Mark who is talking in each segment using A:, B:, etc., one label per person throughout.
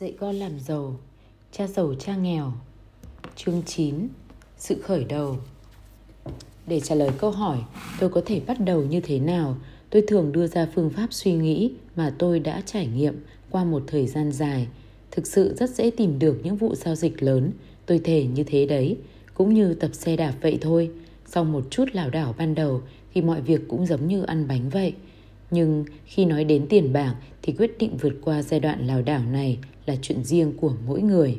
A: Dạy con làm giàu, cha giàu cha nghèo. Chương 9. Sự khởi đầu. Để trả lời câu hỏi tôi có thể bắt đầu như thế nào, tôi thường đưa ra phương pháp suy nghĩ mà tôi đã trải nghiệm qua một thời gian dài. Thực sự rất dễ tìm được những vụ giao dịch lớn, tôi thể như thế đấy, cũng như tập xe đạp vậy thôi. Sau một chút lảo đảo ban đầu thì mọi việc cũng giống như ăn bánh vậy. Nhưng khi nói đến tiền bạc thì quyết định vượt qua giai đoạn lảo đảo này là chuyện riêng của mỗi người.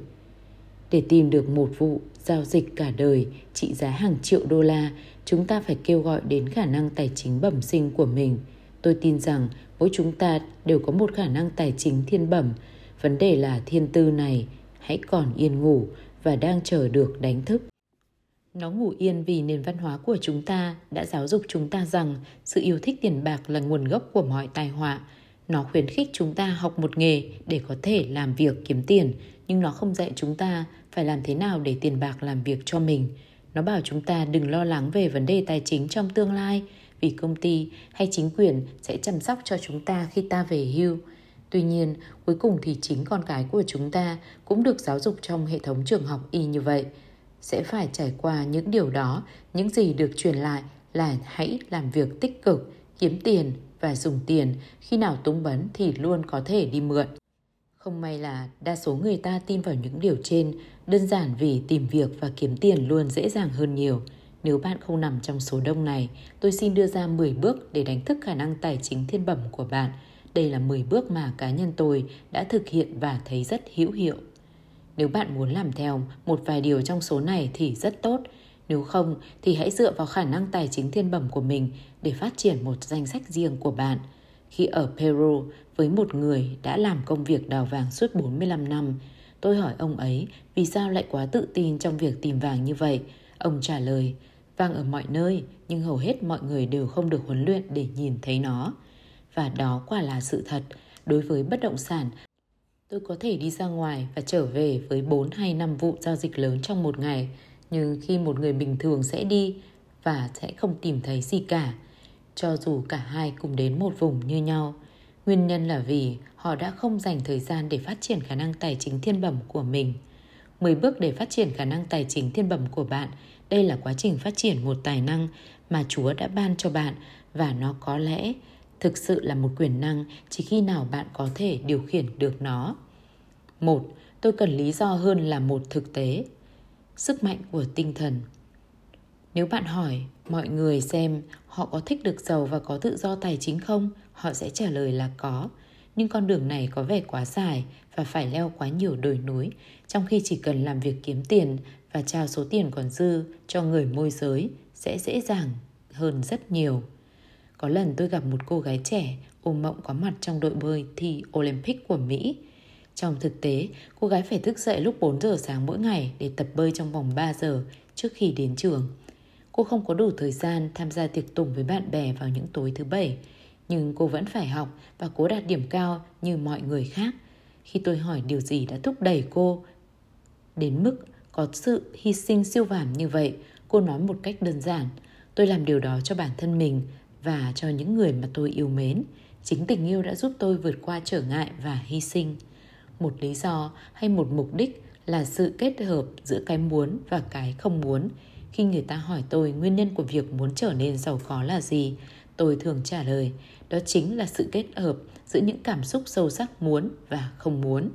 A: Để tìm được một vụ giao dịch cả đời trị giá hàng triệu đô la, chúng ta phải kêu gọi đến khả năng tài chính bẩm sinh của mình. Tôi tin rằng mỗi chúng ta đều có một khả năng tài chính thiên bẩm. Vấn đề là thiên tư này hãy còn yên ngủ và đang chờ được đánh thức. Nó ngủ yên vì nền văn hóa của chúng ta đã giáo dục chúng ta rằng sự yêu thích tiền bạc là nguồn gốc của mọi tai họa. Nó khuyến khích chúng ta học một nghề để có thể làm việc kiếm tiền, nhưng nó không dạy chúng ta phải làm thế nào để tiền bạc làm việc cho mình. Nó bảo chúng ta đừng lo lắng về vấn đề tài chính trong tương lai vì công ty hay chính quyền sẽ chăm sóc cho chúng ta khi ta về hưu. Tuy nhiên, cuối cùng thì chính con cái của chúng ta cũng được giáo dục trong hệ thống trường học y như vậy – sẽ phải trải qua những điều đó, những gì được truyền lại là hãy làm việc tích cực, kiếm tiền và dùng tiền, khi nào túng bấn thì luôn có thể đi mượn. Không may là đa số người ta tin vào những điều trên, đơn giản vì tìm việc và kiếm tiền luôn dễ dàng hơn nhiều. Nếu bạn không nằm trong số đông này, tôi xin đưa ra 10 bước để đánh thức khả năng tài chính thiên bẩm của bạn. Đây là 10 bước mà cá nhân tôi đã thực hiện và thấy rất hữu hiệu. Nếu bạn muốn làm theo một vài điều trong số này thì rất tốt. Nếu không thì hãy dựa vào khả năng tài chính thiên bẩm của mình để phát triển một danh sách riêng của bạn. Khi ở Peru với một người đã làm công việc đào vàng suốt 45 năm, tôi hỏi ông ấy vì sao lại quá tự tin trong việc tìm vàng như vậy. Ông trả lời, vàng ở mọi nơi nhưng hầu hết mọi người đều không được huấn luyện để nhìn thấy nó. Và đó quả là sự thật. Đối với bất động sản, Tôi có thể đi ra ngoài và trở về với 4 hay 5 vụ giao dịch lớn trong một ngày, nhưng khi một người bình thường sẽ đi và sẽ không tìm thấy gì cả, cho dù cả hai cùng đến một vùng như nhau. Nguyên nhân là vì họ đã không dành thời gian để phát triển khả năng tài chính thiên bẩm của mình. 10 bước để phát triển khả năng tài chính thiên bẩm của bạn. Đây là quá trình phát triển một tài năng mà Chúa đã ban cho bạn và nó có lẽ thực sự là một quyền năng chỉ khi nào bạn có thể điều khiển được nó. Một, tôi cần lý do hơn là một thực tế. Sức mạnh của tinh thần. Nếu bạn hỏi mọi người xem họ có thích được giàu và có tự do tài chính không, họ sẽ trả lời là có. Nhưng con đường này có vẻ quá dài và phải leo quá nhiều đồi núi, trong khi chỉ cần làm việc kiếm tiền và trao số tiền còn dư cho người môi giới sẽ dễ dàng hơn rất nhiều. Có lần tôi gặp một cô gái trẻ ôm mộng có mặt trong đội bơi thi Olympic của Mỹ. Trong thực tế, cô gái phải thức dậy lúc 4 giờ sáng mỗi ngày để tập bơi trong vòng 3 giờ trước khi đến trường. Cô không có đủ thời gian tham gia tiệc tùng với bạn bè vào những tối thứ bảy, nhưng cô vẫn phải học và cố đạt điểm cao như mọi người khác. Khi tôi hỏi điều gì đã thúc đẩy cô đến mức có sự hy sinh siêu phàm như vậy, cô nói một cách đơn giản, tôi làm điều đó cho bản thân mình và cho những người mà tôi yêu mến. Chính tình yêu đã giúp tôi vượt qua trở ngại và hy sinh. Một lý do hay một mục đích là sự kết hợp giữa cái muốn và cái không muốn. Khi người ta hỏi tôi nguyên nhân của việc muốn trở nên giàu có là gì, tôi thường trả lời đó chính là sự kết hợp giữa những cảm xúc sâu sắc muốn và không muốn.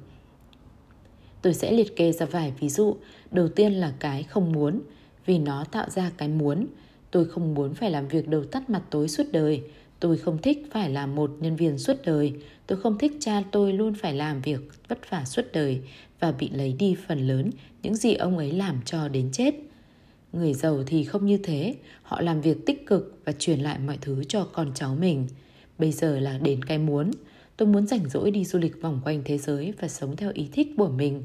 A: Tôi sẽ liệt kê ra vài ví dụ. Đầu tiên là cái không muốn, vì nó tạo ra cái muốn. Tôi không muốn phải làm việc đầu tắt mặt tối suốt đời. Tôi không thích phải là một nhân viên suốt đời. Tôi không thích cha tôi luôn phải làm việc vất vả suốt đời và bị lấy đi phần lớn những gì ông ấy làm cho đến chết. Người giàu thì không như thế, họ làm việc tích cực và truyền lại mọi thứ cho con cháu mình. Bây giờ là đến cái muốn. Tôi muốn rảnh rỗi đi du lịch vòng quanh thế giới và sống theo ý thích của mình.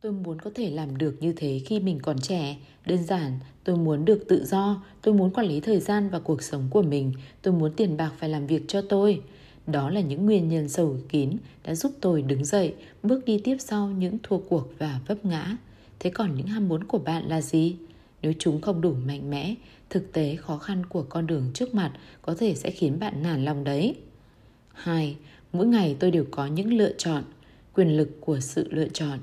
A: Tôi muốn có thể làm được như thế khi mình còn trẻ. Đơn giản, tôi muốn được tự do, tôi muốn quản lý thời gian và cuộc sống của mình, tôi muốn tiền bạc phải làm việc cho tôi. Đó là những nguyên nhân sâu kín đã giúp tôi đứng dậy, bước đi tiếp sau những thua cuộc và vấp ngã. Thế còn những ham muốn của bạn là gì? Nếu chúng không đủ mạnh mẽ, thực tế khó khăn của con đường trước mặt có thể sẽ khiến bạn nản lòng đấy. 2. Mỗi ngày tôi đều có những lựa chọn. quyền lực của sự lựa chọn.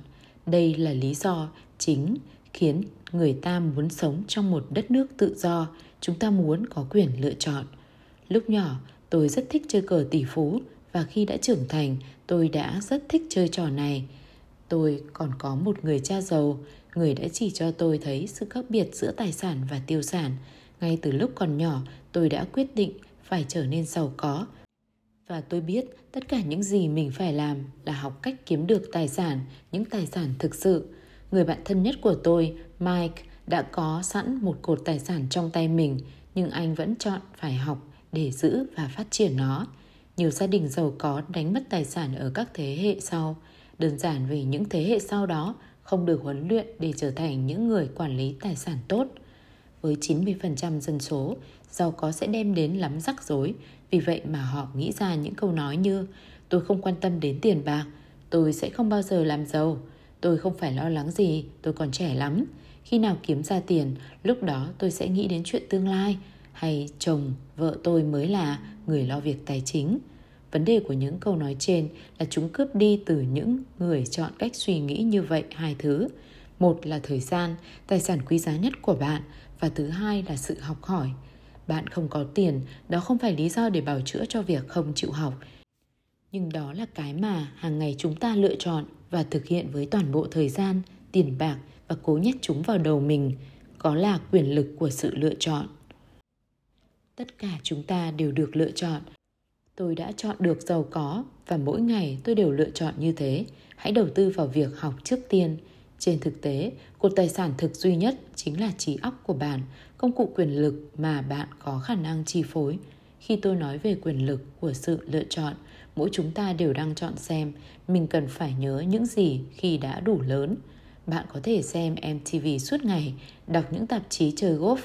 A: Đây là lý do chính khiến người ta muốn sống trong một đất nước tự do, chúng ta muốn có quyền lựa chọn. Lúc nhỏ, tôi rất thích chơi cờ tỷ phú và khi đã trưởng thành, tôi đã rất thích chơi trò này. Tôi còn có một người cha giàu, người đã chỉ cho tôi thấy sự khác biệt giữa tài sản và tiêu sản. Ngay từ lúc còn nhỏ, tôi đã quyết định phải trở nên giàu có. Và tôi biết tất cả những gì mình phải làm là học cách kiếm được tài sản, những tài sản thực sự. Người bạn thân nhất của tôi, Mike, đã có sẵn một cột tài sản trong tay mình, nhưng anh vẫn chọn phải học để giữ và phát triển nó. Nhiều gia đình giàu có đánh mất tài sản ở các thế hệ sau, đơn giản vì những thế hệ sau đó không được huấn luyện để trở thành những người quản lý tài sản tốt. Với 90% dân số, giàu có sẽ đem đến lắm rắc rối, vì vậy mà họ nghĩ ra những câu nói như tôi không quan tâm đến tiền bạc, tôi sẽ không bao giờ làm giàu, tôi không phải lo lắng gì, tôi còn trẻ lắm. Khi nào kiếm ra tiền, lúc đó tôi sẽ nghĩ đến chuyện tương lai, hay chồng, vợ tôi mới là người lo việc tài chính. Vấn đề của những câu nói trên là chúng cướp đi từ những người chọn cách suy nghĩ như vậy hai thứ. Một là thời gian, tài sản quý giá nhất của bạn và thứ hai là sự học hỏi. Bạn không có tiền, đó không phải lý do để bảo chữa cho việc không chịu học. Nhưng đó là cái mà hàng ngày chúng ta lựa chọn và thực hiện với toàn bộ thời gian, tiền bạc và cố nhét chúng vào đầu mình, có là quyền lực của sự lựa chọn. Tất cả chúng ta đều được lựa chọn. Tôi đã chọn được giàu có và mỗi ngày tôi đều lựa chọn như thế. Hãy đầu tư vào việc học trước tiên. Trên thực tế, cột tài sản thực duy nhất chính là trí óc của bạn, công cụ quyền lực mà bạn có khả năng chi phối. Khi tôi nói về quyền lực của sự lựa chọn, mỗi chúng ta đều đang chọn xem mình cần phải nhớ những gì khi đã đủ lớn. Bạn có thể xem MTV suốt ngày, đọc những tạp chí chơi golf,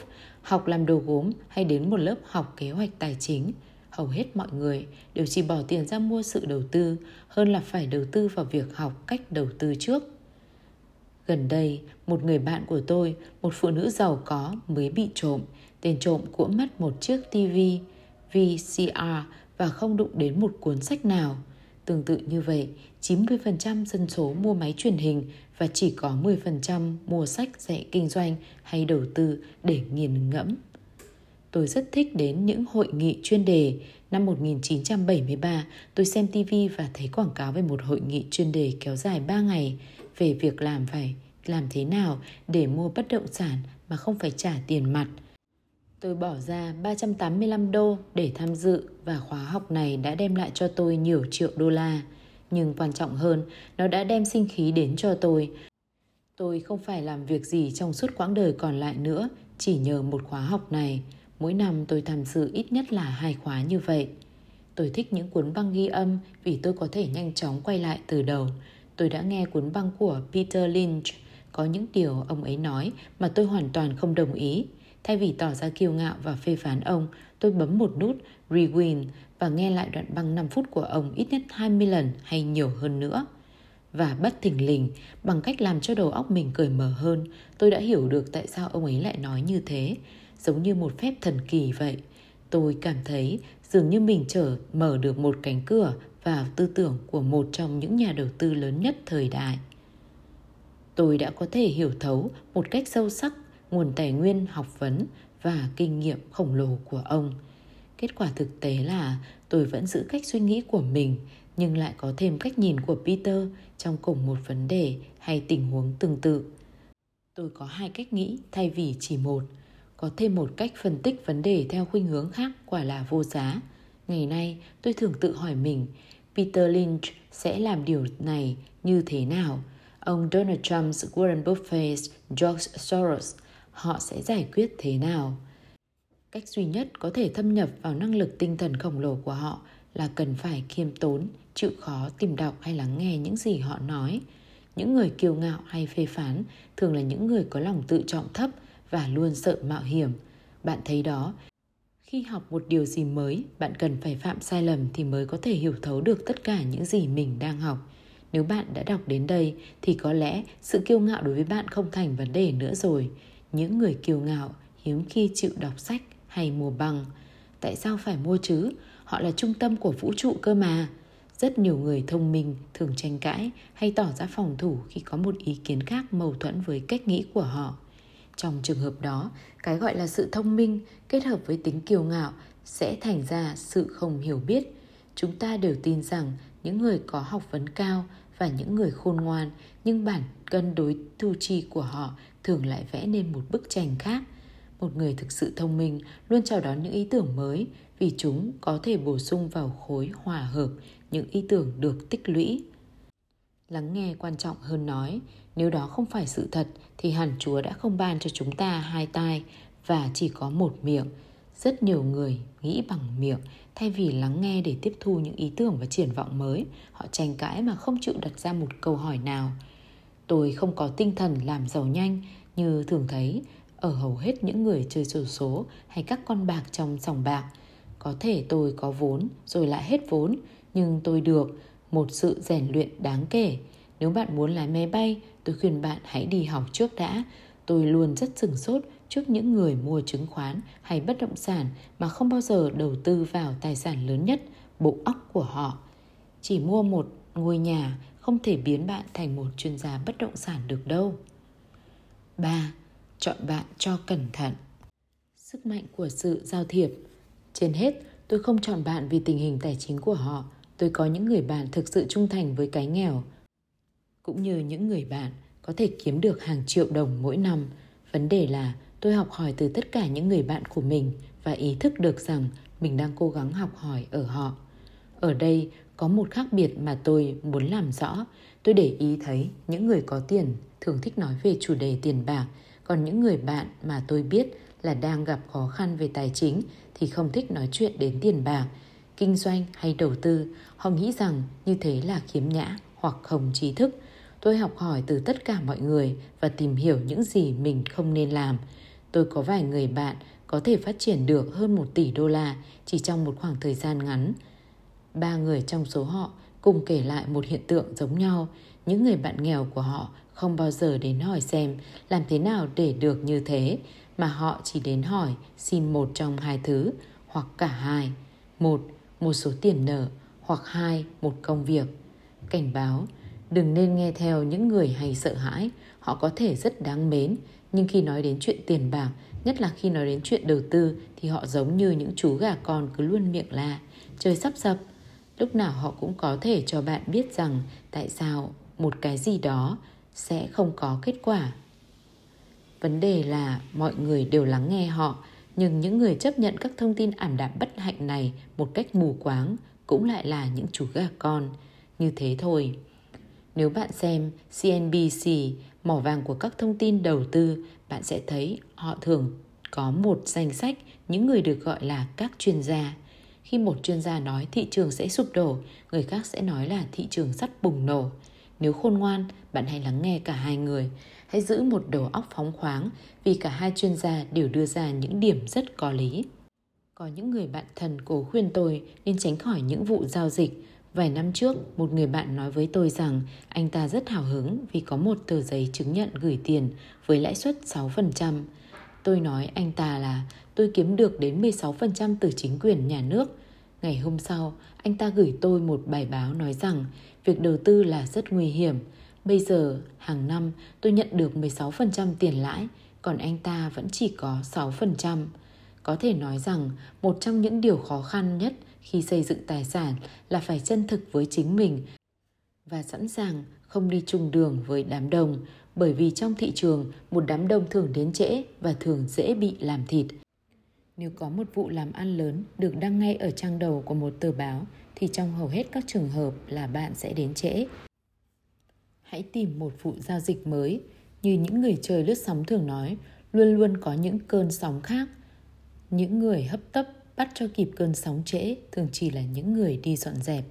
A: học làm đồ gốm hay đến một lớp học kế hoạch tài chính. Hầu hết mọi người đều chỉ bỏ tiền ra mua sự đầu tư hơn là phải đầu tư vào việc học cách đầu tư trước. Gần đây, một người bạn của tôi, một phụ nữ giàu có mới bị trộm. Tên trộm cũng mất một chiếc TV VCR và không đụng đến một cuốn sách nào. Tương tự như vậy, 90% dân số mua máy truyền hình và chỉ có 10% mua sách dạy kinh doanh hay đầu tư để nghiền ngẫm. Tôi rất thích đến những hội nghị chuyên đề. Năm 1973, tôi xem TV và thấy quảng cáo về một hội nghị chuyên đề kéo dài 3 ngày về việc làm phải làm thế nào để mua bất động sản mà không phải trả tiền mặt. Tôi bỏ ra 385 đô để tham dự và khóa học này đã đem lại cho tôi nhiều triệu đô la. Nhưng quan trọng hơn, nó đã đem sinh khí đến cho tôi. Tôi không phải làm việc gì trong suốt quãng đời còn lại nữa, chỉ nhờ một khóa học này. Mỗi năm tôi tham dự ít nhất là hai khóa như vậy. Tôi thích những cuốn băng ghi âm vì tôi có thể nhanh chóng quay lại từ đầu. Tôi đã nghe cuốn băng của Peter Lynch. Có những điều ông ấy nói mà tôi hoàn toàn không đồng ý. Thay vì tỏ ra kiêu ngạo và phê phán ông, tôi bấm một nút Rewind và nghe lại đoạn băng 5 phút của ông ít nhất 20 lần hay nhiều hơn nữa. Và bất thình lình, bằng cách làm cho đầu óc mình cởi mở hơn, tôi đã hiểu được tại sao ông ấy lại nói như thế, giống như một phép thần kỳ vậy. Tôi cảm thấy dường như mình trở mở được một cánh cửa vào tư tưởng của một trong những nhà đầu tư lớn nhất thời đại. Tôi đã có thể hiểu thấu một cách sâu sắc nguồn tài nguyên học vấn và kinh nghiệm khổng lồ của ông. Kết quả thực tế là tôi vẫn giữ cách suy nghĩ của mình, nhưng lại có thêm cách nhìn của Peter trong cùng một vấn đề hay tình huống tương tự. Tôi có hai cách nghĩ thay vì chỉ một. Có thêm một cách phân tích vấn đề theo khuynh hướng khác quả là vô giá. Ngày nay, tôi thường tự hỏi mình, Peter Lynch sẽ làm điều này như thế nào? Ông Donald Trump, Warren Buffett, George Soros, họ sẽ giải quyết thế nào? Cách duy nhất có thể thâm nhập vào năng lực tinh thần khổng lồ của họ là cần phải khiêm tốn, chịu khó tìm đọc hay lắng nghe những gì họ nói. Những người kiêu ngạo hay phê phán thường là những người có lòng tự trọng thấp và luôn sợ mạo hiểm. Bạn thấy đó, khi học một điều gì mới, bạn cần phải phạm sai lầm thì mới có thể hiểu thấu được tất cả những gì mình đang học. Nếu bạn đã đọc đến đây thì có lẽ sự kiêu ngạo đối với bạn không thành vấn đề nữa rồi. Những người kiêu ngạo hiếm khi chịu đọc sách hay mua bằng. Tại sao phải mua chứ? Họ là trung tâm của vũ trụ cơ mà. Rất nhiều người thông minh thường tranh cãi hay tỏ ra phòng thủ khi có một ý kiến khác mâu thuẫn với cách nghĩ của họ. Trong trường hợp đó, cái gọi là sự thông minh kết hợp với tính kiêu ngạo sẽ thành ra sự không hiểu biết. Chúng ta đều tin rằng những người có học vấn cao và những người khôn ngoan nhưng bản cân đối thu chi của họ thường lại vẽ nên một bức tranh khác. Một người thực sự thông minh luôn chào đón những ý tưởng mới vì chúng có thể bổ sung vào khối hòa hợp những ý tưởng được tích lũy. Lắng nghe quan trọng hơn nói, nếu đó không phải sự thật thì hẳn Chúa đã không ban cho chúng ta hai tai và chỉ có một miệng. Rất nhiều người nghĩ bằng miệng thay vì lắng nghe để tiếp thu những ý tưởng và triển vọng mới, họ tranh cãi mà không chịu đặt ra một câu hỏi nào. Tôi không có tinh thần làm giàu nhanh như thường thấy ở hầu hết những người chơi sổ số hay các con bạc trong sòng bạc. Có thể tôi có vốn rồi lại hết vốn, nhưng tôi được một sự rèn luyện đáng kể. Nếu bạn muốn lái máy bay, tôi khuyên bạn hãy đi học trước đã. Tôi luôn rất sừng sốt trước những người mua chứng khoán hay bất động sản mà không bao giờ đầu tư vào tài sản lớn nhất, bộ óc của họ. Chỉ mua một ngôi nhà không thể biến bạn thành một chuyên gia bất động sản được đâu. 3. Chọn bạn cho cẩn thận. Sức mạnh của sự giao thiệp. Trên hết, tôi không chọn bạn vì tình hình tài chính của họ. Tôi có những người bạn thực sự trung thành với cái nghèo. Cũng như những người bạn có thể kiếm được hàng triệu đồng mỗi năm. Vấn đề là tôi học hỏi từ tất cả những người bạn của mình và ý thức được rằng mình đang cố gắng học hỏi ở họ. Ở đây có một khác biệt mà tôi muốn làm rõ. Tôi để ý thấy những người có tiền thường thích nói về chủ đề tiền bạc, còn những người bạn mà tôi biết là đang gặp khó khăn về tài chính thì không thích nói chuyện đến tiền bạc, kinh doanh hay đầu tư. Họ nghĩ rằng như thế là khiếm nhã hoặc không trí thức. Tôi học hỏi từ tất cả mọi người và tìm hiểu những gì mình không nên làm. Tôi có vài người bạn có thể phát triển được hơn 1 tỷ đô la chỉ trong một khoảng thời gian ngắn. Ba người trong số họ cùng kể lại một hiện tượng giống nhau. Những người bạn nghèo của họ không bao giờ đến hỏi xem làm thế nào để được như thế, mà họ chỉ đến hỏi xin một trong hai thứ hoặc cả hai. Một, một số tiền nợ hoặc hai, một công việc. Cảnh báo, đừng nên nghe theo những người hay sợ hãi, họ có thể rất đáng mến, nhưng khi nói đến chuyện tiền bạc, nhất là khi nói đến chuyện đầu tư thì họ giống như những chú gà con cứ luôn miệng la, trời sắp sập. Lúc nào họ cũng có thể cho bạn biết rằng tại sao một cái gì đó sẽ không có kết quả. Vấn đề là mọi người đều lắng nghe họ, nhưng những người chấp nhận các thông tin ảm đạm bất hạnh này một cách mù quáng cũng lại là những chú gà con. Như thế thôi. Nếu bạn xem CNBC, mỏ vàng của các thông tin đầu tư, bạn sẽ thấy họ thường có một danh sách những người được gọi là các chuyên gia. Khi một chuyên gia nói thị trường sẽ sụp đổ, người khác sẽ nói là thị trường sắp bùng nổ. Nếu khôn ngoan, bạn hãy lắng nghe cả hai người. Hãy giữ một đầu óc phóng khoáng vì cả hai chuyên gia đều đưa ra những điểm rất có lý. Có những người bạn thân cố khuyên tôi nên tránh khỏi những vụ giao dịch. Vài năm trước, một người bạn nói với tôi rằng anh ta rất hào hứng vì có một tờ giấy chứng nhận gửi tiền với lãi suất 6%. Tôi nói anh ta là tôi kiếm được đến 16% từ chính quyền nhà nước. Ngày hôm sau, anh ta gửi tôi một bài báo nói rằng việc đầu tư là rất nguy hiểm. Bây giờ, hàng năm tôi nhận được 16% tiền lãi, còn anh ta vẫn chỉ có 6%. Có thể nói rằng một trong những điều khó khăn nhất khi xây dựng tài sản là phải chân thực với chính mình và sẵn sàng không đi chung đường với đám đông bởi vì trong thị trường một đám đông thường đến trễ và thường dễ bị làm thịt. Nếu có một vụ làm ăn lớn được đăng ngay ở trang đầu của một tờ báo thì trong hầu hết các trường hợp là bạn sẽ đến trễ. Hãy tìm một vụ giao dịch mới, như những người chơi lướt sóng thường nói, luôn luôn có những cơn sóng khác. Những người hấp tấp bắt cho kịp cơn sóng trễ thường chỉ là những người đi dọn dẹp.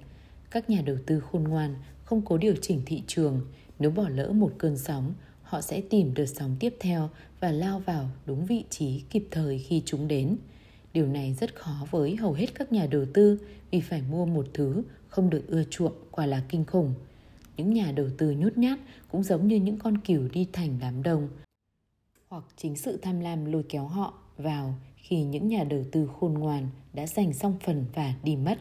A: Các nhà đầu tư khôn ngoan không cố điều chỉnh thị trường, nếu bỏ lỡ một cơn sóng, họ sẽ tìm đợt sóng tiếp theo và lao vào đúng vị trí kịp thời khi chúng đến. Điều này rất khó với hầu hết các nhà đầu tư vì phải mua một thứ không được ưa chuộng quả là kinh khủng. Những nhà đầu tư nhút nhát cũng giống như những con cừu đi thành đám đông. Hoặc chính sự tham lam lôi kéo họ vào khi những nhà đầu tư khôn ngoan đã dành xong phần và đi mất.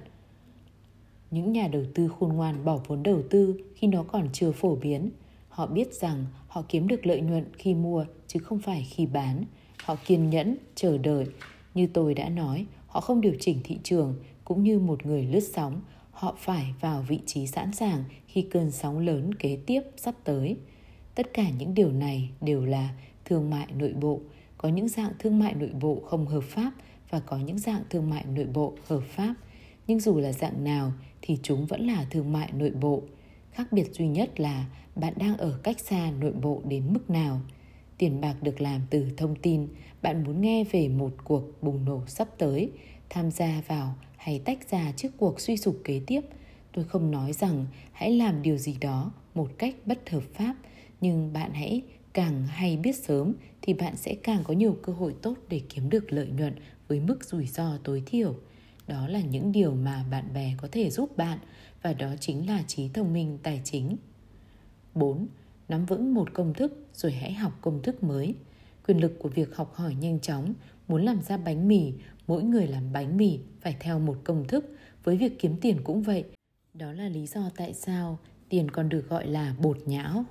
A: Những nhà đầu tư khôn ngoan bỏ vốn đầu tư khi nó còn chưa phổ biến. Họ biết rằng họ kiếm được lợi nhuận khi mua chứ không phải khi bán. Họ kiên nhẫn, chờ đợi. Như tôi đã nói, họ không điều chỉnh thị trường cũng như một người lướt sóng. Họ phải vào vị trí sẵn sàng khi cơn sóng lớn kế tiếp sắp tới. Tất cả những điều này đều là thương mại nội bộ. Có những dạng thương mại nội bộ không hợp pháp và có những dạng thương mại nội bộ hợp pháp. Nhưng dù là dạng nào thì chúng vẫn là thương mại nội bộ. Khác biệt duy nhất là bạn đang ở cách xa nội bộ đến mức nào. Tiền bạc được làm từ thông tin, bạn muốn nghe về một cuộc bùng nổ sắp tới, tham gia vào hay tách ra trước cuộc suy sụp kế tiếp. Tôi không nói rằng hãy làm điều gì đó một cách bất hợp pháp, nhưng bạn hãy càng hay biết sớm thì bạn sẽ càng có nhiều cơ hội tốt để kiếm được lợi nhuận với mức rủi ro tối thiểu. Đó là những điều mà bạn bè có thể giúp bạn và đó chính là trí thông minh tài chính. 4. Nắm vững một công thức rồi hãy học công thức mới. Quyền lực của việc học hỏi nhanh chóng, muốn làm ra bánh mì, mỗi người làm bánh mì phải theo một công thức, với việc kiếm tiền cũng vậy. Đó là lý do tại sao tiền còn được gọi là bột nhão.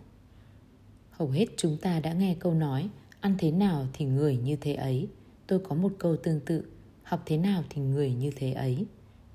A: Hầu hết chúng ta đã nghe câu nói ăn thế nào thì người như thế ấy. Tôi có một câu tương tự, học thế nào thì người như thế ấy.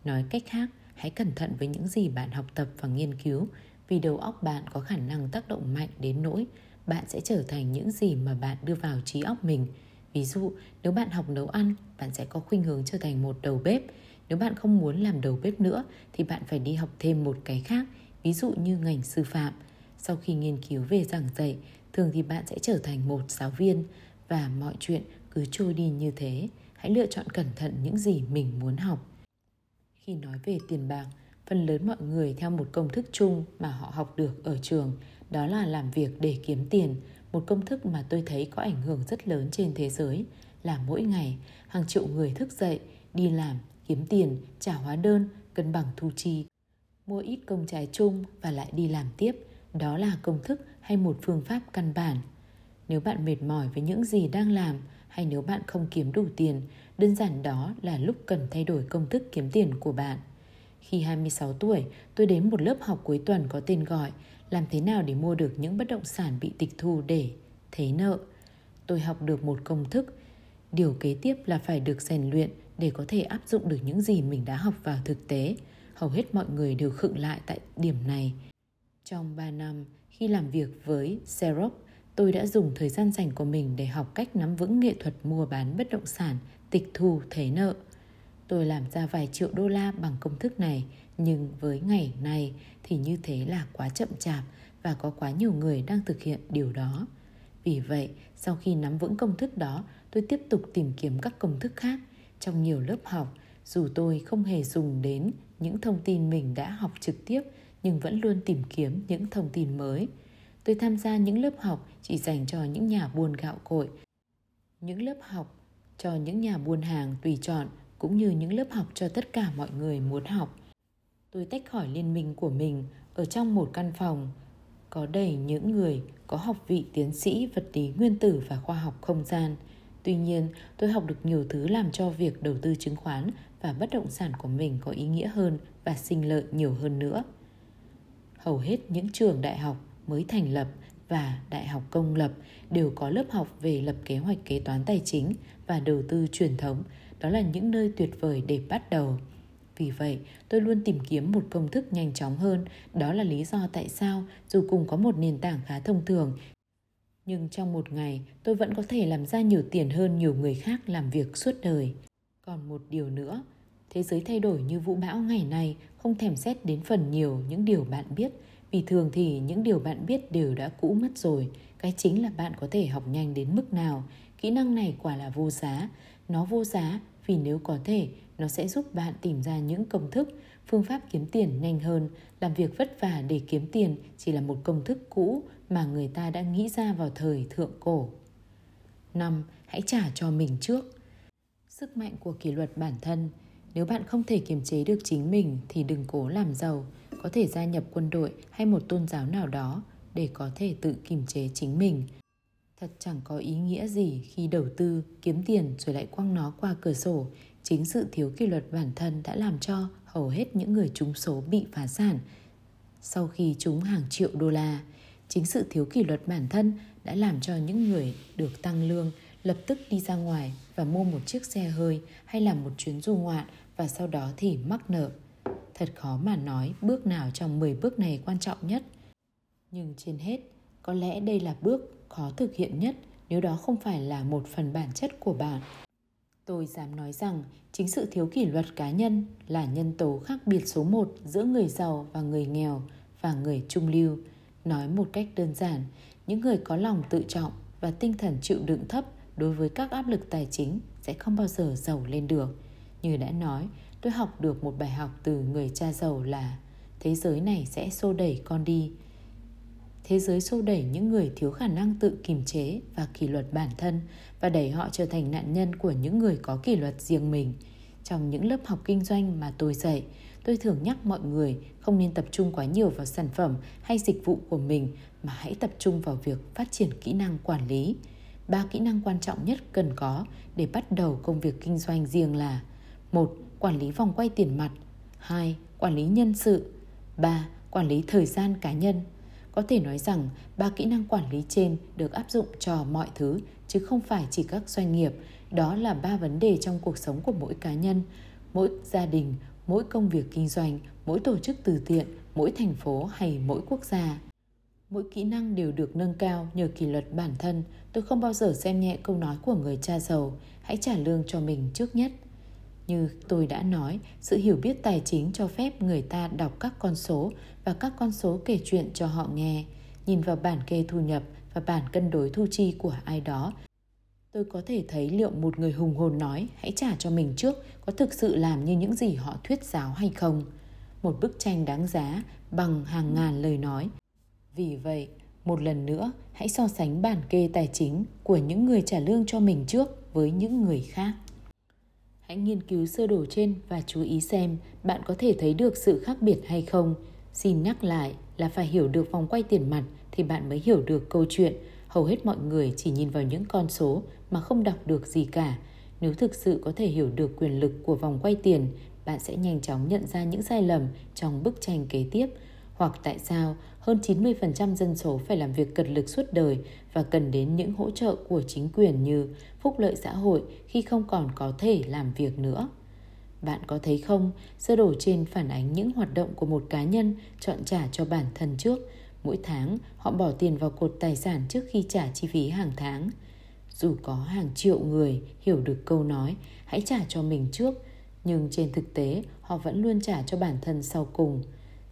A: Nói cách khác, hãy cẩn thận với những gì bạn học tập và nghiên cứu vì đầu óc bạn có khả năng tác động mạnh đến nỗi bạn sẽ trở thành những gì mà bạn đưa vào trí óc mình. Ví dụ, nếu bạn học nấu ăn, bạn sẽ có khuynh hướng trở thành một đầu bếp. Nếu bạn không muốn làm đầu bếp nữa thì bạn phải đi học thêm một cái khác, ví dụ như ngành sư phạm. Sau khi nghiên cứu về giảng dạy, thường thì bạn sẽ trở thành một giáo viên và mọi chuyện cứ trôi đi như thế. Hãy lựa chọn cẩn thận những gì mình muốn học. Khi nói về tiền bạc, phần lớn mọi người theo một công thức chung mà họ học được ở trường, đó là làm việc để kiếm tiền, một công thức mà tôi thấy có ảnh hưởng rất lớn trên thế giới là mỗi ngày hàng triệu người thức dậy, đi làm, kiếm tiền, trả hóa đơn, cân bằng thu chi, mua ít công trái chung và lại đi làm tiếp. Đó là công thức hay một phương pháp căn bản. Nếu bạn mệt mỏi với những gì đang làm hay nếu bạn không kiếm đủ tiền, đơn giản đó là lúc cần thay đổi công thức kiếm tiền của bạn. Khi 26 tuổi, tôi đến một lớp học cuối tuần có tên gọi Làm thế nào để mua được những bất động sản bị tịch thu để thế nợ. Tôi học được một công thức. Điều kế tiếp là phải được rèn luyện để có thể áp dụng được những gì mình đã học vào thực tế. Hầu hết mọi người đều khựng lại tại điểm này. Trong 3 năm, khi làm việc với Xerox, tôi đã dùng thời gian dành của mình để học cách nắm vững nghệ thuật mua bán bất động sản, tịch thu thế nợ. Tôi làm ra vài triệu đô la bằng công thức này, nhưng với ngày nay thì như thế là quá chậm chạp và có quá nhiều người đang thực hiện điều đó. Vì vậy, sau khi nắm vững công thức đó, tôi tiếp tục tìm kiếm các công thức khác trong nhiều lớp học, dù tôi không hề dùng đến những thông tin mình đã học trực tiếp nhưng vẫn luôn tìm kiếm những thông tin mới. Tôi tham gia những lớp học chỉ dành cho những nhà buôn gạo cội, những lớp học cho những nhà buôn hàng tùy chọn cũng như những lớp học cho tất cả mọi người muốn học. Tôi tách khỏi liên minh của mình ở trong một căn phòng có đầy những người có học vị tiến sĩ vật lý nguyên tử và khoa học không gian. Tuy nhiên, tôi học được nhiều thứ làm cho việc đầu tư chứng khoán và bất động sản của mình có ý nghĩa hơn và sinh lợi nhiều hơn nữa. Hầu hết những trường đại học mới thành lập và đại học công lập đều có lớp học về lập kế hoạch kế toán tài chính và đầu tư truyền thống. Đó là những nơi tuyệt vời để bắt đầu. Vì vậy, tôi luôn tìm kiếm một công thức nhanh chóng hơn. Đó là lý do tại sao, dù cùng có một nền tảng khá thông thường, nhưng trong một ngày tôi vẫn có thể làm ra nhiều tiền hơn nhiều người khác làm việc suốt đời. Còn một điều nữa, thế giới thay đổi như vũ bão ngày nay không thèm xét đến phần nhiều những điều bạn biết, vì thường thì những điều bạn biết đều đã cũ mất rồi. Cái chính là bạn có thể học nhanh đến mức nào. Kỹ năng này quả là vô giá. Nó vô giá vì nếu có thể, nó sẽ giúp bạn tìm ra những công thức, phương pháp kiếm tiền nhanh hơn. Làm việc vất vả để kiếm tiền chỉ là một công thức cũ mà người ta đã nghĩ ra vào thời thượng cổ. 5. Hãy trả cho mình trước. Sức mạnh của kỷ luật bản thân. Nếu bạn không thể kiềm chế được chính mình thì đừng cố làm giàu, có thể gia nhập quân đội hay một tôn giáo nào đó để có thể tự kiềm chế chính mình. Thật chẳng có ý nghĩa gì khi đầu tư, kiếm tiền rồi lại quăng nó qua cửa sổ. Chính sự thiếu kỷ luật bản thân đã làm cho hầu hết những người trúng số bị phá sản sau khi trúng hàng triệu đô la. Chính sự thiếu kỷ luật bản thân đã làm cho những người được tăng lương lập tức đi ra ngoài và mua một chiếc xe hơi hay làm một chuyến du ngoạn và sau đó thì mắc nợ. Thật khó mà nói bước nào trong 10 bước này quan trọng nhất. Nhưng trên hết, có lẽ đây là bước khó thực hiện nhất nếu đó không phải là một phần bản chất của bạn. Tôi dám nói rằng chính sự thiếu kỷ luật cá nhân là nhân tố khác biệt số một giữa người giàu và người nghèo và người trung lưu. Nói một cách đơn giản, những người có lòng tự trọng và tinh thần chịu đựng thấp đối với các áp lực tài chính sẽ không bao giờ giàu lên được. Như đã nói, tôi học được một bài học từ người cha giàu là thế giới này sẽ xô đẩy con đi. Thế giới xô đẩy những người thiếu khả năng tự kiềm chế và kỷ luật bản thân và đẩy họ trở thành nạn nhân của những người có kỷ luật riêng mình. Trong những lớp học kinh doanh mà tôi dạy, tôi thường nhắc mọi người không nên tập trung quá nhiều vào sản phẩm hay dịch vụ của mình mà hãy tập trung vào việc phát triển kỹ năng quản lý. Ba kỹ năng quan trọng nhất cần có để bắt đầu công việc kinh doanh riêng là một Quản lý vòng quay tiền mặt 2. Quản lý nhân sự 3. Quản lý thời gian cá nhân Có thể nói rằng ba kỹ năng quản lý trên được áp dụng cho mọi thứ chứ không phải chỉ các doanh nghiệp. Đó là ba vấn đề trong cuộc sống của mỗi cá nhân, mỗi gia đình, mỗi công việc kinh doanh, mỗi tổ chức từ thiện, mỗi thành phố hay mỗi quốc gia. Mỗi kỹ năng đều được nâng cao nhờ kỷ luật bản thân. Tôi không bao giờ xem nhẹ câu nói của người cha giàu, hãy trả lương cho mình trước nhất. Như tôi đã nói, sự hiểu biết tài chính cho phép người ta đọc các con số và các con số kể chuyện cho họ nghe, nhìn vào bản kê thu nhập và bản cân đối thu chi của ai đó. Tôi có thể thấy liệu một người hùng hồn nói hãy trả cho mình trước có thực sự làm như những gì họ thuyết giáo hay không. Một bức tranh đáng giá bằng hàng ngàn lời nói. Vì vậy, một lần nữa, hãy so sánh bản kê tài chính của những người trả lương cho mình trước với những người khác. Hãy nghiên cứu sơ đồ trên và chú ý xem bạn có thể thấy được sự khác biệt hay không. Xin nhắc lại là phải hiểu được vòng quay tiền mặt thì bạn mới hiểu được câu chuyện. Hầu hết mọi người chỉ nhìn vào những con số mà không đọc được gì cả. Nếu thực sự có thể hiểu được quyền lực của vòng quay tiền, bạn sẽ nhanh chóng nhận ra những sai lầm trong bức tranh kế tiếp hoặc tại sao hơn 90% dân số phải làm việc cật lực suốt đời và cần đến những hỗ trợ của chính quyền như phúc lợi xã hội khi không còn có thể làm việc nữa. Bạn có thấy không, sơ đồ trên phản ánh những hoạt động của một cá nhân chọn trả cho bản thân trước. Mỗi tháng, họ bỏ tiền vào cột tài sản trước khi trả chi phí hàng tháng. Dù có hàng triệu người hiểu được câu nói hãy trả cho mình trước, nhưng trên thực tế họ vẫn luôn trả cho bản thân sau cùng.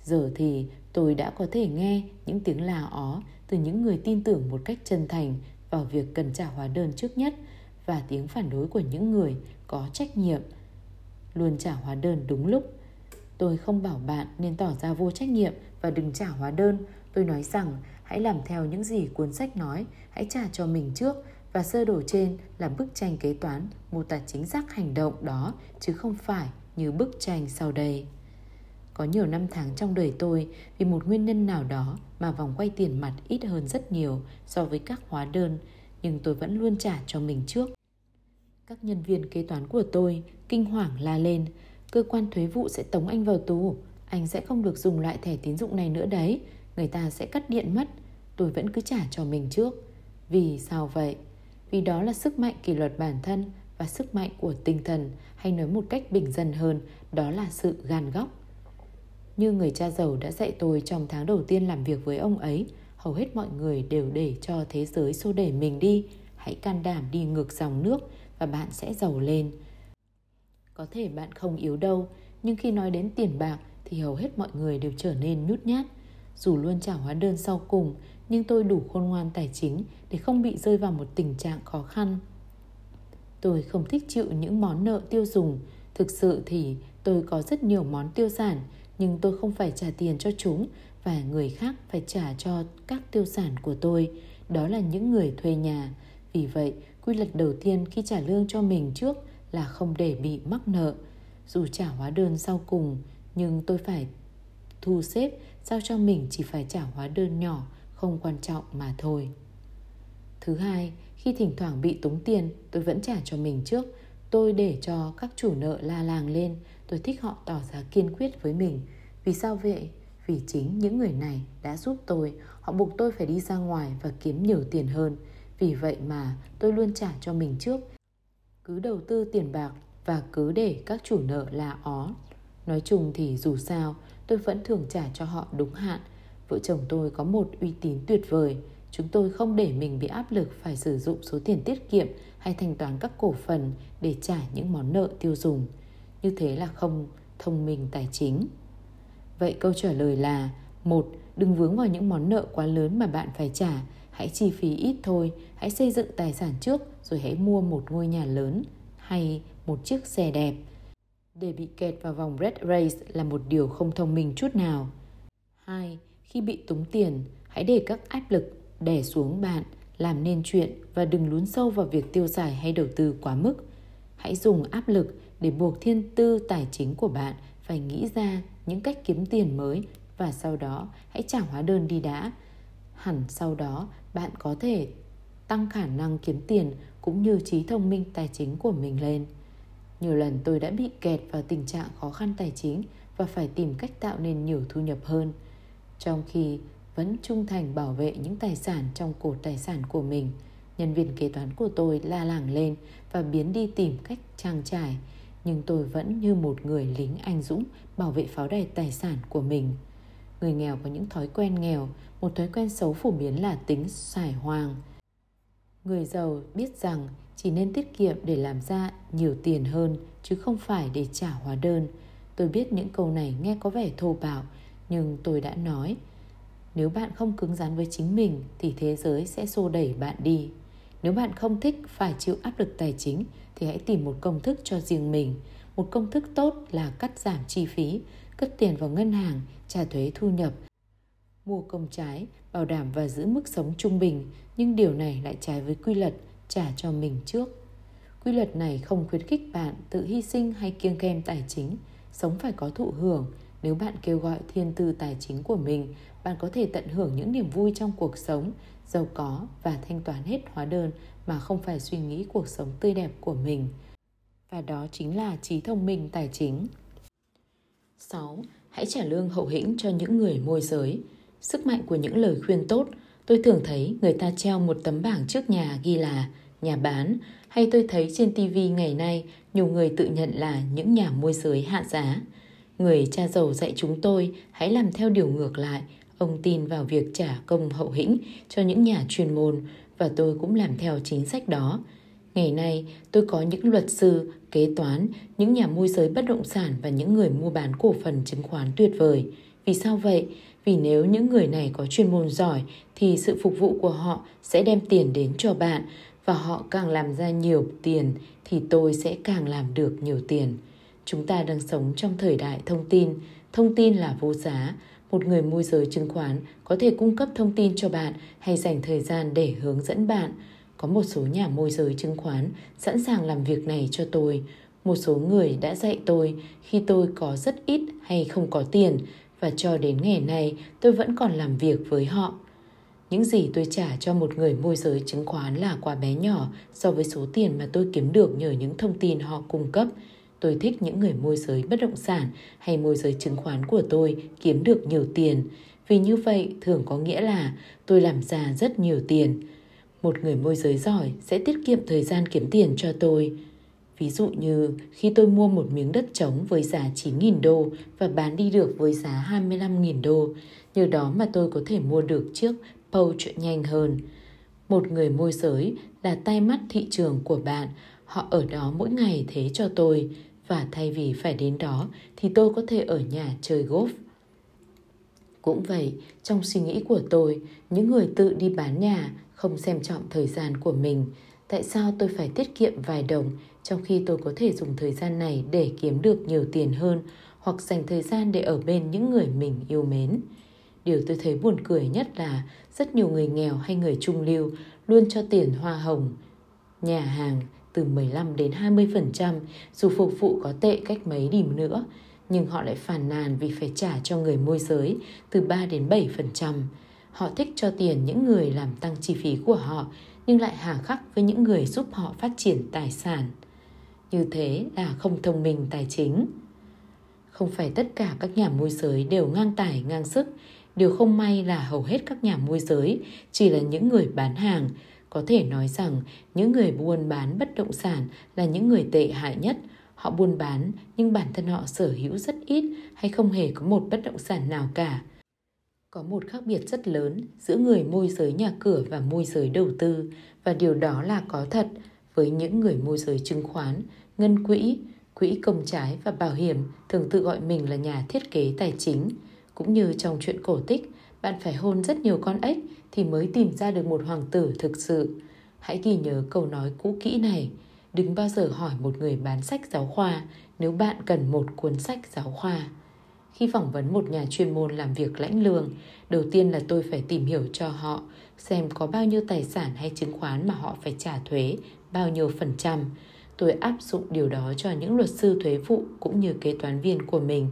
A: Giờ thì tôi đã có thể nghe những tiếng là ó từ những người tin tưởng một cách chân thành vào việc cần trả hóa đơn trước nhất và tiếng phản đối của những người có trách nhiệm luôn trả hóa đơn đúng lúc. Tôi không bảo bạn nên tỏ ra vô trách nhiệm và đừng trả hóa đơn. Tôi nói rằng hãy làm theo những gì cuốn sách nói, hãy trả cho mình trước và sơ đồ trên là bức tranh kế toán mô tả chính xác hành động đó chứ không phải như bức tranh sau đây. Có nhiều năm tháng trong đời tôi vì một nguyên nhân nào đó mà vòng quay tiền mặt ít hơn rất nhiều so với các hóa đơn, nhưng tôi vẫn luôn trả cho mình trước. Các nhân viên kế toán của tôi kinh hoàng la lên, cơ quan thuế vụ sẽ tống anh vào tù, anh sẽ không được dùng loại thẻ tín dụng này nữa đấy, người ta sẽ cắt điện mất. Tôi vẫn cứ trả cho mình trước. Vì sao vậy? Vì đó là sức mạnh kỷ luật bản thân và sức mạnh của tinh thần, hay nói một cách bình dân hơn, đó là sự gan góc. Như người cha giàu đã dạy tôi trong tháng đầu tiên làm việc với ông ấy, hầu hết mọi người đều để cho thế giới xô đẩy mình đi. Hãy can đảm đi ngược dòng nước và bạn sẽ giàu lên. Có thể bạn không yếu đâu, nhưng khi nói đến tiền bạc thì hầu hết mọi người đều trở nên nhút nhát. Dù luôn trả hóa đơn sau cùng, nhưng tôi đủ khôn ngoan tài chính để không bị rơi vào một tình trạng khó khăn. Tôi không thích chịu những món nợ tiêu dùng. Thực sự thì tôi có rất nhiều món tiêu sản, nhưng tôi không phải trả tiền cho chúng và người khác phải trả cho các tiêu sản của tôi, đó là những người thuê nhà. Vì vậy, quy luật đầu tiên khi trả lương cho mình trước là không để bị mắc nợ. Dù trả hóa đơn sau cùng, nhưng tôi phải thu xếp sao cho mình chỉ phải trả hóa đơn nhỏ, không quan trọng mà thôi. Thứ hai, khi thỉnh thoảng bị tống tiền, tôi vẫn trả cho mình trước. Tôi để cho các chủ nợ la làng lên, tôi thích họ tỏ ra kiên quyết với mình. Vì sao vậy? Vì chính những người này đã giúp tôi, họ buộc tôi phải đi ra ngoài và kiếm nhiều tiền hơn. Vì vậy mà tôi luôn trả cho mình trước. Cứ đầu tư tiền bạc và cứ để các chủ nợ là ó. Nói chung thì dù sao, tôi vẫn thường trả cho họ đúng hạn. Vợ chồng tôi có một uy tín tuyệt vời. Chúng tôi không để mình bị áp lực phải sử dụng số tiền tiết kiệm hay thanh toán các cổ phần để trả những món nợ tiêu dùng. Như thế là không thông minh tài chính. Vậy câu trả lời là một Đừng vướng vào những món nợ quá lớn mà bạn phải trả. Hãy chi phí ít thôi. Hãy xây dựng tài sản trước rồi hãy mua một ngôi nhà lớn hay một chiếc xe đẹp. Để bị kẹt vào vòng red race là một điều không thông minh chút nào. 2. Khi bị túng tiền, hãy để các áp lực đè xuống bạn, làm nên chuyện và đừng lún sâu vào việc tiêu xài hay đầu tư quá mức. Hãy dùng áp lực để buộc thiên tư tài chính của bạn phải nghĩ ra những cách kiếm tiền mới và sau đó hãy trả hóa đơn đi đã. Hẳn sau đó bạn có thể tăng khả năng kiếm tiền cũng như trí thông minh tài chính của mình lên. Nhiều lần tôi đã bị kẹt vào tình trạng khó khăn tài chính và phải tìm cách tạo nên nhiều thu nhập hơn, trong khi vẫn trung thành bảo vệ những tài sản trong cột tài sản của mình. Nhân viên kế toán của tôi la làng lên và biến đi tìm cách trang trải, nhưng tôi vẫn như một người lính anh dũng bảo vệ pháo đài tài sản của mình. Người nghèo có những thói quen nghèo, một thói quen xấu phổ biến là tính xài hoang. Người giàu biết rằng chỉ nên tiết kiệm để làm ra nhiều tiền hơn chứ không phải để trả hóa đơn. Tôi biết những câu này nghe có vẻ thô bạo, nhưng tôi đã nói, nếu bạn không cứng rắn với chính mình thì thế giới sẽ xô đẩy bạn đi. Nếu bạn không thích phải chịu áp lực tài chính thì hãy tìm một công thức cho riêng mình. Một công thức tốt là cắt giảm chi phí, cất tiền vào ngân hàng, trả thuế thu nhập, mua công trái, bảo đảm và giữ mức sống trung bình, nhưng điều này lại trái với quy luật trả cho mình trước. Quy luật này không khuyến khích bạn tự hy sinh hay kiêng khem tài chính, sống phải có thụ hưởng. Nếu bạn kêu gọi thiên tư tài chính của mình, bạn có thể tận hưởng những niềm vui trong cuộc sống, giàu có và thanh toán hết hóa đơn mà không phải suy nghĩ cuộc sống tươi đẹp của mình. Và đó chính là trí thông minh tài chính. 6. Hãy trả lương hậu hĩnh cho những người môi giới. Sức mạnh của những lời khuyên tốt, tôi thường thấy người ta treo một tấm bảng trước nhà ghi là nhà bán, hay tôi thấy trên TV ngày nay nhiều người tự nhận là những nhà môi giới hạ giá. Người cha giàu dạy chúng tôi hãy làm theo điều ngược lại. Ông tin vào việc trả công hậu hĩnh cho những nhà chuyên môn và tôi cũng làm theo chính sách đó. Ngày nay, tôi có những luật sư, kế toán, những nhà môi giới bất động sản và những người mua bán cổ phần chứng khoán tuyệt vời. Vì sao vậy? Vì nếu những người này có chuyên môn giỏi thì sự phục vụ của họ sẽ đem tiền đến cho bạn và họ càng làm ra nhiều tiền thì tôi sẽ càng làm được nhiều tiền. Chúng ta đang sống trong thời đại thông tin, thông tin là vô giá. Một người môi giới chứng khoán có thể cung cấp thông tin cho bạn hay dành thời gian để hướng dẫn bạn. Có một số nhà môi giới chứng khoán sẵn sàng làm việc này cho tôi. Một số người đã dạy tôi khi tôi có rất ít hay không có tiền và cho đến ngày nay tôi vẫn còn làm việc với họ. Những gì tôi trả cho một người môi giới chứng khoán là quá bé nhỏ so với số tiền mà tôi kiếm được nhờ những thông tin họ cung cấp. Tôi thích những người môi giới bất động sản hay môi giới chứng khoán của tôi kiếm được nhiều tiền, vì như vậy thường có nghĩa là tôi làm ra rất nhiều tiền. Một người môi giới giỏi sẽ tiết kiệm thời gian kiếm tiền cho tôi. Ví dụ như khi tôi mua một miếng đất trống với giá 9.000 đô và bán đi được với giá 25.000 đô, nhờ đó mà tôi có thể mua được chiếc Porsche nhanh hơn. Một người môi giới là tay mắt thị trường của bạn, họ ở đó mỗi ngày thế cho tôi và thay vì phải đến đó thì tôi có thể ở nhà chơi golf. Cũng vậy, trong suy nghĩ của tôi, những người tự đi bán nhà không xem trọng thời gian của mình. Tại sao tôi phải tiết kiệm vài đồng trong khi tôi có thể dùng thời gian này để kiếm được nhiều tiền hơn hoặc dành thời gian để ở bên những người mình yêu mến? Điều tôi thấy buồn cười nhất là rất nhiều người nghèo hay người trung lưu luôn cho tiền hoa hồng, nhà hàng từ 15 đến 20% dù phục vụ có tệ cách mấy điểm nữa, nhưng họ lại phàn nàn vì phải trả cho người môi giới từ 3 đến 7%. Họ thích cho tiền những người làm tăng chi phí của họ nhưng lại hà khắc với những người giúp họ phát triển tài sản. Như thế là không thông minh tài chính. Không phải tất cả các nhà môi giới đều ngang tài ngang sức. Điều không may là hầu hết các nhà môi giới chỉ là những người bán hàng. Có thể nói rằng những người buôn bán bất động sản là những người tệ hại nhất. Họ buôn bán nhưng bản thân họ sở hữu rất ít hay không hề có một bất động sản nào cả. Có một khác biệt rất lớn giữa người môi giới nhà cửa và môi giới đầu tư và điều đó là có thật với những người môi giới chứng khoán, ngân quỹ, quỹ công trái và bảo hiểm thường tự gọi mình là nhà thiết kế tài chính. Cũng như trong chuyện cổ tích, bạn phải hôn rất nhiều con ếch thì mới tìm ra được một hoàng tử thực sự. Hãy ghi nhớ câu nói cũ kỹ này. Đừng bao giờ hỏi một người bán sách giáo khoa nếu bạn cần một cuốn sách giáo khoa. Khi phỏng vấn một nhà chuyên môn làm việc lãnh lương, đầu tiên là tôi phải tìm hiểu cho họ xem có bao nhiêu tài sản hay chứng khoán mà họ phải trả thuế, bao nhiêu phần trăm. Tôi áp dụng điều đó cho những luật sư thuế vụ cũng như kế toán viên của mình.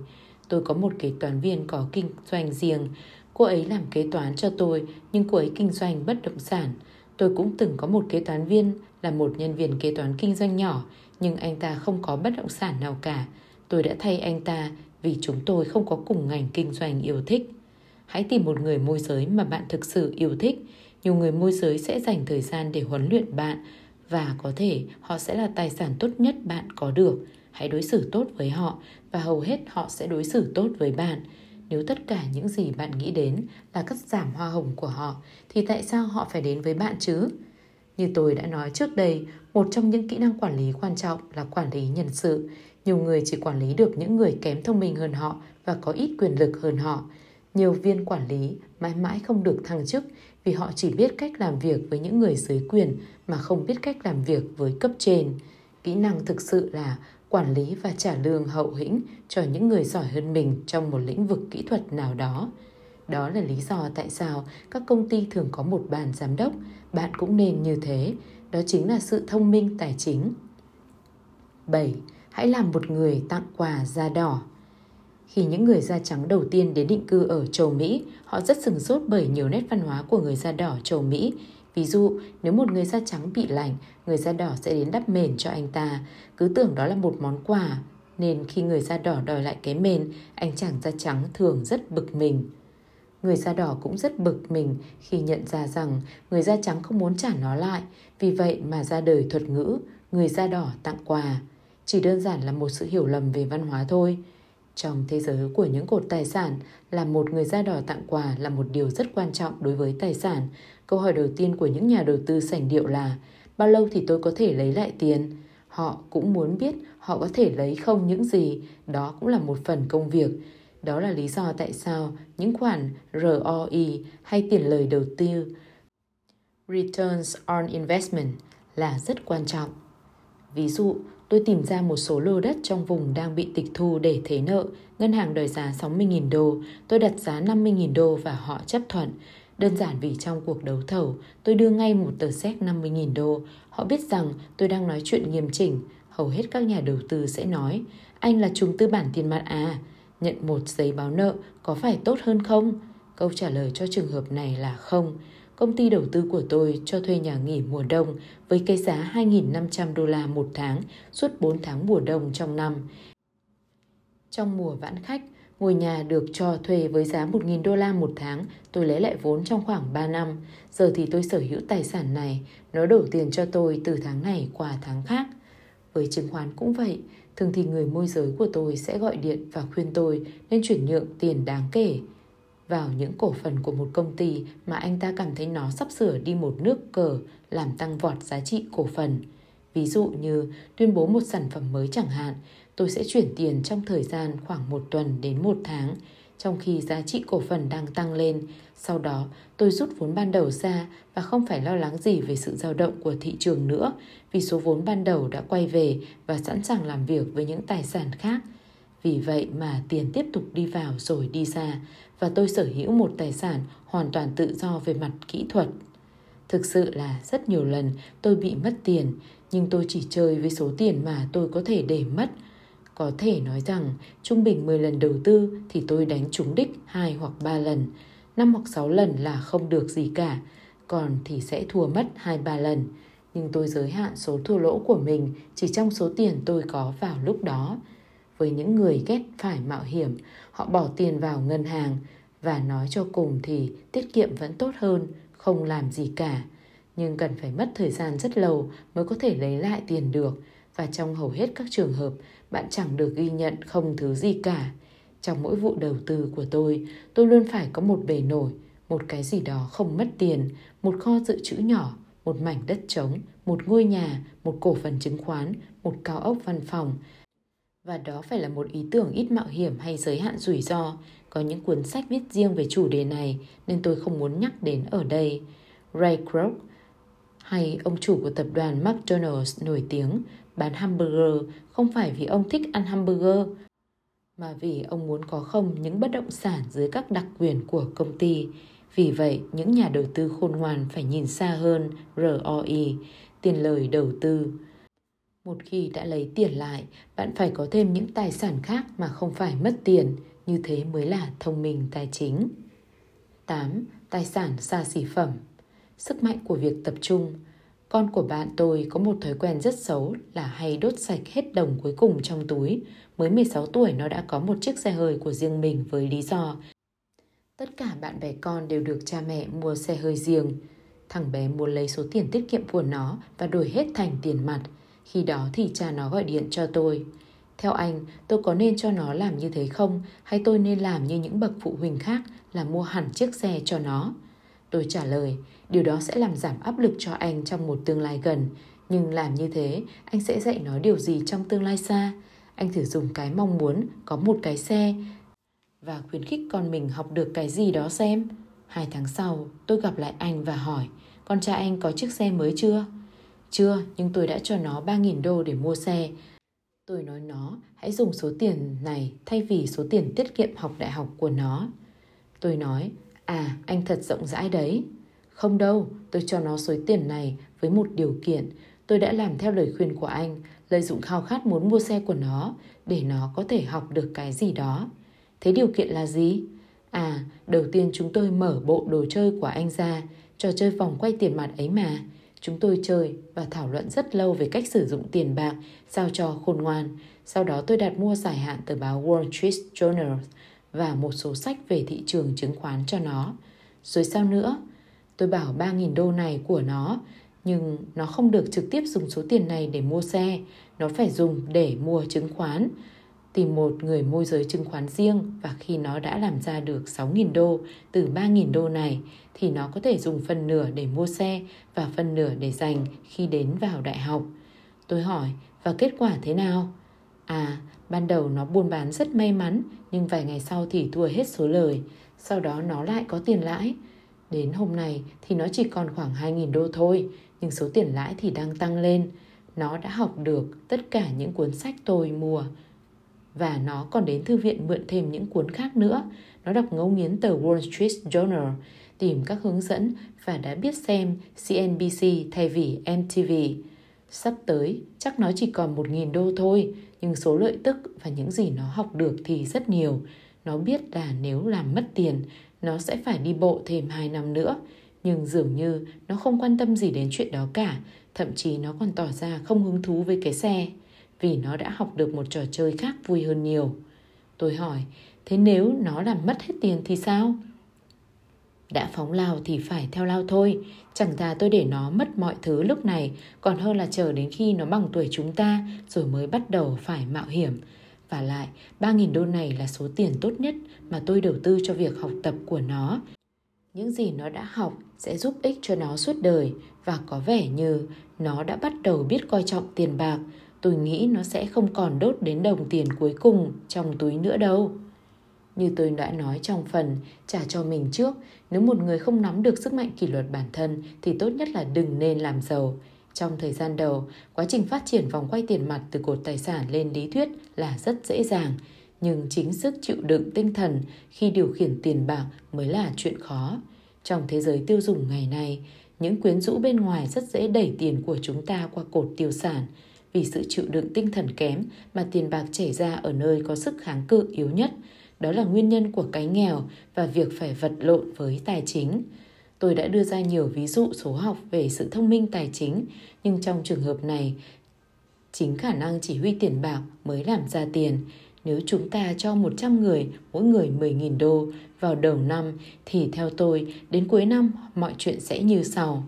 A: Tôi có một kế toán viên có kinh doanh riêng. Cô ấy làm kế toán cho tôi, nhưng cô ấy kinh doanh bất động sản. Tôi cũng từng có một kế toán viên là một nhân viên kế toán kinh doanh nhỏ, nhưng anh ta không có bất động sản nào cả. Tôi đã thay anh ta vì chúng tôi không có cùng ngành kinh doanh yêu thích. Hãy tìm một người môi giới mà bạn thực sự yêu thích. Nhiều người môi giới sẽ dành thời gian để huấn luyện bạn và có thể họ sẽ là tài sản tốt nhất bạn có được. Hãy đối xử tốt với họ và hầu hết họ sẽ đối xử tốt với bạn. Nếu tất cả những gì bạn nghĩ đến là cắt giảm hoa hồng của họ thì tại sao họ phải đến với bạn chứ? Như tôi đã nói trước đây, một trong những kỹ năng quản lý quan trọng là quản lý nhân sự. Nhiều người chỉ quản lý được những người kém thông minh hơn họ và có ít quyền lực hơn họ. Nhiều viên quản lý mãi mãi không được thăng chức vì họ chỉ biết cách làm việc với những người dưới quyền mà không biết cách làm việc với cấp trên. Kỹ năng thực sự là quản lý và trả lương hậu hĩnh cho những người giỏi hơn mình trong một lĩnh vực kỹ thuật nào đó. Đó là lý do tại sao các công ty thường có một bàn giám đốc, bạn cũng nên như thế, đó chính là sự thông minh tài chính. 7 hãy làm một người tặng quà da đỏ. Khi những người da trắng đầu tiên đến định cư ở châu Mỹ, họ rất sừng sốt bởi nhiều nét văn hóa của người da đỏ châu Mỹ. Ví dụ, nếu một người da trắng bị lạnh, người da đỏ sẽ đến đắp mền cho anh ta, cứ tưởng đó là một món quà. Nên khi người da đỏ đòi lại cái mền, anh chàng da trắng thường rất bực mình. Người da đỏ cũng rất bực mình khi nhận ra rằng người da trắng không muốn trả nó lại, vì vậy mà ra đời thuật ngữ người da đỏ tặng quà chỉ đơn giản là một sự hiểu lầm về văn hóa thôi. Trong thế giới của những cột tài sản, là một người da đỏ tặng quà là một điều rất quan trọng đối với tài sản. Câu hỏi đầu tiên của những nhà đầu tư sành điệu là bao lâu thì tôi có thể lấy lại tiền? Họ cũng muốn biết họ có thể lấy không những gì, đó cũng là một phần công việc. Đó là lý do tại sao những khoản ROI hay tiền lời đầu tư Returns on Investment là rất quan trọng. Ví dụ, tôi tìm ra một số lô đất trong vùng đang bị tịch thu để thế nợ. Ngân hàng đòi giá 60.000 đô, tôi đặt giá 50.000 đô và họ chấp thuận. Đơn giản vì trong cuộc đấu thầu, tôi đưa ngay một tờ séc 50.000 đô. Họ biết rằng tôi đang nói chuyện nghiêm chỉnh. Hầu hết các nhà đầu tư sẽ nói, anh là trùng tư bản tiền mặt à? Nhận một giấy báo nợ có phải tốt hơn không? Câu trả lời cho trường hợp này là không công ty đầu tư của tôi cho thuê nhà nghỉ mùa đông với cái giá 2.500 đô la một tháng suốt 4 tháng mùa đông trong năm. Trong mùa vãn khách, ngôi nhà được cho thuê với giá 1.000 đô la một tháng, tôi lấy lại vốn trong khoảng 3 năm. Giờ thì tôi sở hữu tài sản này, nó đổ tiền cho tôi từ tháng này qua tháng khác. Với chứng khoán cũng vậy, thường thì người môi giới của tôi sẽ gọi điện và khuyên tôi nên chuyển nhượng tiền đáng kể vào những cổ phần của một công ty mà anh ta cảm thấy nó sắp sửa đi một nước cờ làm tăng vọt giá trị cổ phần. Ví dụ như tuyên bố một sản phẩm mới chẳng hạn, tôi sẽ chuyển tiền trong thời gian khoảng một tuần đến một tháng, trong khi giá trị cổ phần đang tăng lên. Sau đó, tôi rút vốn ban đầu ra và không phải lo lắng gì về sự dao động của thị trường nữa, vì số vốn ban đầu đã quay về và sẵn sàng làm việc với những tài sản khác – vì vậy mà tiền tiếp tục đi vào rồi đi ra và tôi sở hữu một tài sản hoàn toàn tự do về mặt kỹ thuật. Thực sự là rất nhiều lần tôi bị mất tiền, nhưng tôi chỉ chơi với số tiền mà tôi có thể để mất. Có thể nói rằng trung bình 10 lần đầu tư thì tôi đánh trúng đích 2 hoặc 3 lần, 5 hoặc 6 lần là không được gì cả, còn thì sẽ thua mất 2-3 lần. nhưng tôi giới hạn số thua lỗ của mình chỉ trong số tiền tôi có vào lúc đó. Với những người ghét phải mạo hiểm, họ bỏ tiền vào ngân hàng và nói cho cùng thì tiết kiệm vẫn tốt hơn, không làm gì cả. Nhưng cần phải mất thời gian rất lâu mới có thể lấy lại tiền được và trong hầu hết các trường hợp bạn chẳng được ghi nhận không thứ gì cả. Trong mỗi vụ đầu tư của tôi, tôi luôn phải có một bề nổi, một cái gì đó không mất tiền, một kho dự trữ nhỏ, một mảnh đất trống, một ngôi nhà, một cổ phần chứng khoán, một cao ốc văn phòng. Và đó phải là một ý tưởng ít mạo hiểm hay giới hạn rủi ro. Có những cuốn sách viết riêng về chủ đề này nên tôi không muốn nhắc đến ở đây. Ray Kroc hay ông chủ của tập đoàn McDonald's nổi tiếng bán hamburger không phải vì ông thích ăn hamburger mà vì ông muốn có không những bất động sản dưới các đặc quyền của công ty. Vì vậy, những nhà đầu tư khôn ngoan phải nhìn xa hơn ROI, tiền lời đầu tư. Một khi đã lấy tiền lại, bạn phải có thêm những tài sản khác mà không phải mất tiền, như thế mới là thông minh tài chính. 8. Tài sản xa xỉ phẩm Sức mạnh của việc tập trung con của bạn tôi có một thói quen rất xấu là hay đốt sạch hết đồng cuối cùng trong túi. Mới 16 tuổi nó đã có một chiếc xe hơi của riêng mình với lý do Tất cả bạn bè con đều được cha mẹ mua xe hơi riêng. Thằng bé muốn lấy số tiền tiết kiệm của nó và đổi hết thành tiền mặt. Khi đó thì cha nó gọi điện cho tôi. Theo anh, tôi có nên cho nó làm như thế không? Hay tôi nên làm như những bậc phụ huynh khác là mua hẳn chiếc xe cho nó? Tôi trả lời, điều đó sẽ làm giảm áp lực cho anh trong một tương lai gần. Nhưng làm như thế, anh sẽ dạy nó điều gì trong tương lai xa? Anh thử dùng cái mong muốn có một cái xe và khuyến khích con mình học được cái gì đó xem. Hai tháng sau, tôi gặp lại anh và hỏi, con trai anh có chiếc xe mới chưa? Chưa, nhưng tôi đã cho nó 3.000 đô để mua xe. Tôi nói nó hãy dùng số tiền này thay vì số tiền tiết kiệm học đại học của nó. Tôi nói, à anh thật rộng rãi đấy. Không đâu, tôi cho nó số tiền này với một điều kiện. Tôi đã làm theo lời khuyên của anh, lợi dụng khao khát muốn mua xe của nó để nó có thể học được cái gì đó. Thế điều kiện là gì? À, đầu tiên chúng tôi mở bộ đồ chơi của anh ra, trò chơi vòng quay tiền mặt ấy mà. Chúng tôi chơi và thảo luận rất lâu về cách sử dụng tiền bạc sao cho khôn ngoan. Sau đó tôi đặt mua dài hạn tờ báo Wall Street Journal và một số sách về thị trường chứng khoán cho nó. Rồi sao nữa? Tôi bảo 3.000 đô này của nó, nhưng nó không được trực tiếp dùng số tiền này để mua xe, nó phải dùng để mua chứng khoán tìm một người môi giới chứng khoán riêng và khi nó đã làm ra được 6.000 đô từ 3.000 đô này thì nó có thể dùng phần nửa để mua xe và phần nửa để dành khi đến vào đại học. Tôi hỏi, và kết quả thế nào? À, ban đầu nó buôn bán rất may mắn nhưng vài ngày sau thì thua hết số lời. Sau đó nó lại có tiền lãi. Đến hôm nay thì nó chỉ còn khoảng 2.000 đô thôi, nhưng số tiền lãi thì đang tăng lên. Nó đã học được tất cả những cuốn sách tôi mua và nó còn đến thư viện mượn thêm những cuốn khác nữa. Nó đọc ngấu nghiến tờ Wall Street Journal, tìm các hướng dẫn và đã biết xem CNBC thay vì MTV. Sắp tới, chắc nó chỉ còn 1.000 đô thôi, nhưng số lợi tức và những gì nó học được thì rất nhiều. Nó biết là nếu làm mất tiền, nó sẽ phải đi bộ thêm 2 năm nữa. Nhưng dường như nó không quan tâm gì đến chuyện đó cả, thậm chí nó còn tỏ ra không hứng thú với cái xe vì nó đã học được một trò chơi khác vui hơn nhiều. Tôi hỏi, thế nếu nó làm mất hết tiền thì sao? Đã phóng lao thì phải theo lao thôi, chẳng thà tôi để nó mất mọi thứ lúc này, còn hơn là chờ đến khi nó bằng tuổi chúng ta rồi mới bắt đầu phải mạo hiểm. Và lại, 3.000 đô này là số tiền tốt nhất mà tôi đầu tư cho việc học tập của nó. Những gì nó đã học sẽ giúp ích cho nó suốt đời và có vẻ như nó đã bắt đầu biết coi trọng tiền bạc, tôi nghĩ nó sẽ không còn đốt đến đồng tiền cuối cùng trong túi nữa đâu. Như tôi đã nói trong phần trả cho mình trước, nếu một người không nắm được sức mạnh kỷ luật bản thân thì tốt nhất là đừng nên làm giàu. Trong thời gian đầu, quá trình phát triển vòng quay tiền mặt từ cột tài sản lên lý thuyết là rất dễ dàng, nhưng chính sức chịu đựng tinh thần khi điều khiển tiền bạc mới là chuyện khó. Trong thế giới tiêu dùng ngày nay, những quyến rũ bên ngoài rất dễ đẩy tiền của chúng ta qua cột tiêu sản, vì sự chịu đựng tinh thần kém mà tiền bạc chảy ra ở nơi có sức kháng cự yếu nhất. Đó là nguyên nhân của cái nghèo và việc phải vật lộn với tài chính. Tôi đã đưa ra nhiều ví dụ số học về sự thông minh tài chính, nhưng trong trường hợp này, chính khả năng chỉ huy tiền bạc mới làm ra tiền. Nếu chúng ta cho 100 người, mỗi người 10.000 đô vào đầu năm, thì theo tôi, đến cuối năm mọi chuyện sẽ như sau.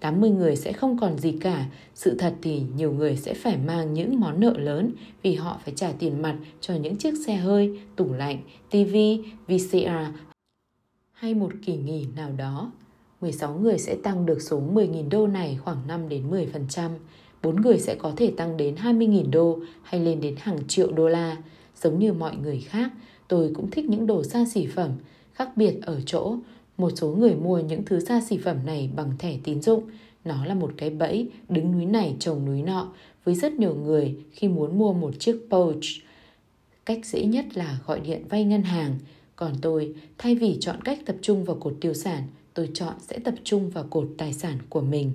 A: 80 người sẽ không còn gì cả. Sự thật thì nhiều người sẽ phải mang những món nợ lớn vì họ phải trả tiền mặt cho những chiếc xe hơi, tủ lạnh, TV, VCR hay một kỳ nghỉ nào đó. 16 người sẽ tăng được số 10.000 đô này khoảng 5 đến 10%. 4 người sẽ có thể tăng đến 20.000 đô hay lên đến hàng triệu đô la. Giống như mọi người khác, tôi cũng thích những đồ xa xỉ phẩm. Khác biệt ở chỗ, một số người mua những thứ xa xỉ phẩm này bằng thẻ tín dụng. Nó là một cái bẫy, đứng núi này trồng núi nọ với rất nhiều người khi muốn mua một chiếc Porsche. Cách dễ nhất là gọi điện vay ngân hàng. Còn tôi, thay vì chọn cách tập trung vào cột tiêu sản, tôi chọn sẽ tập trung vào cột tài sản của mình.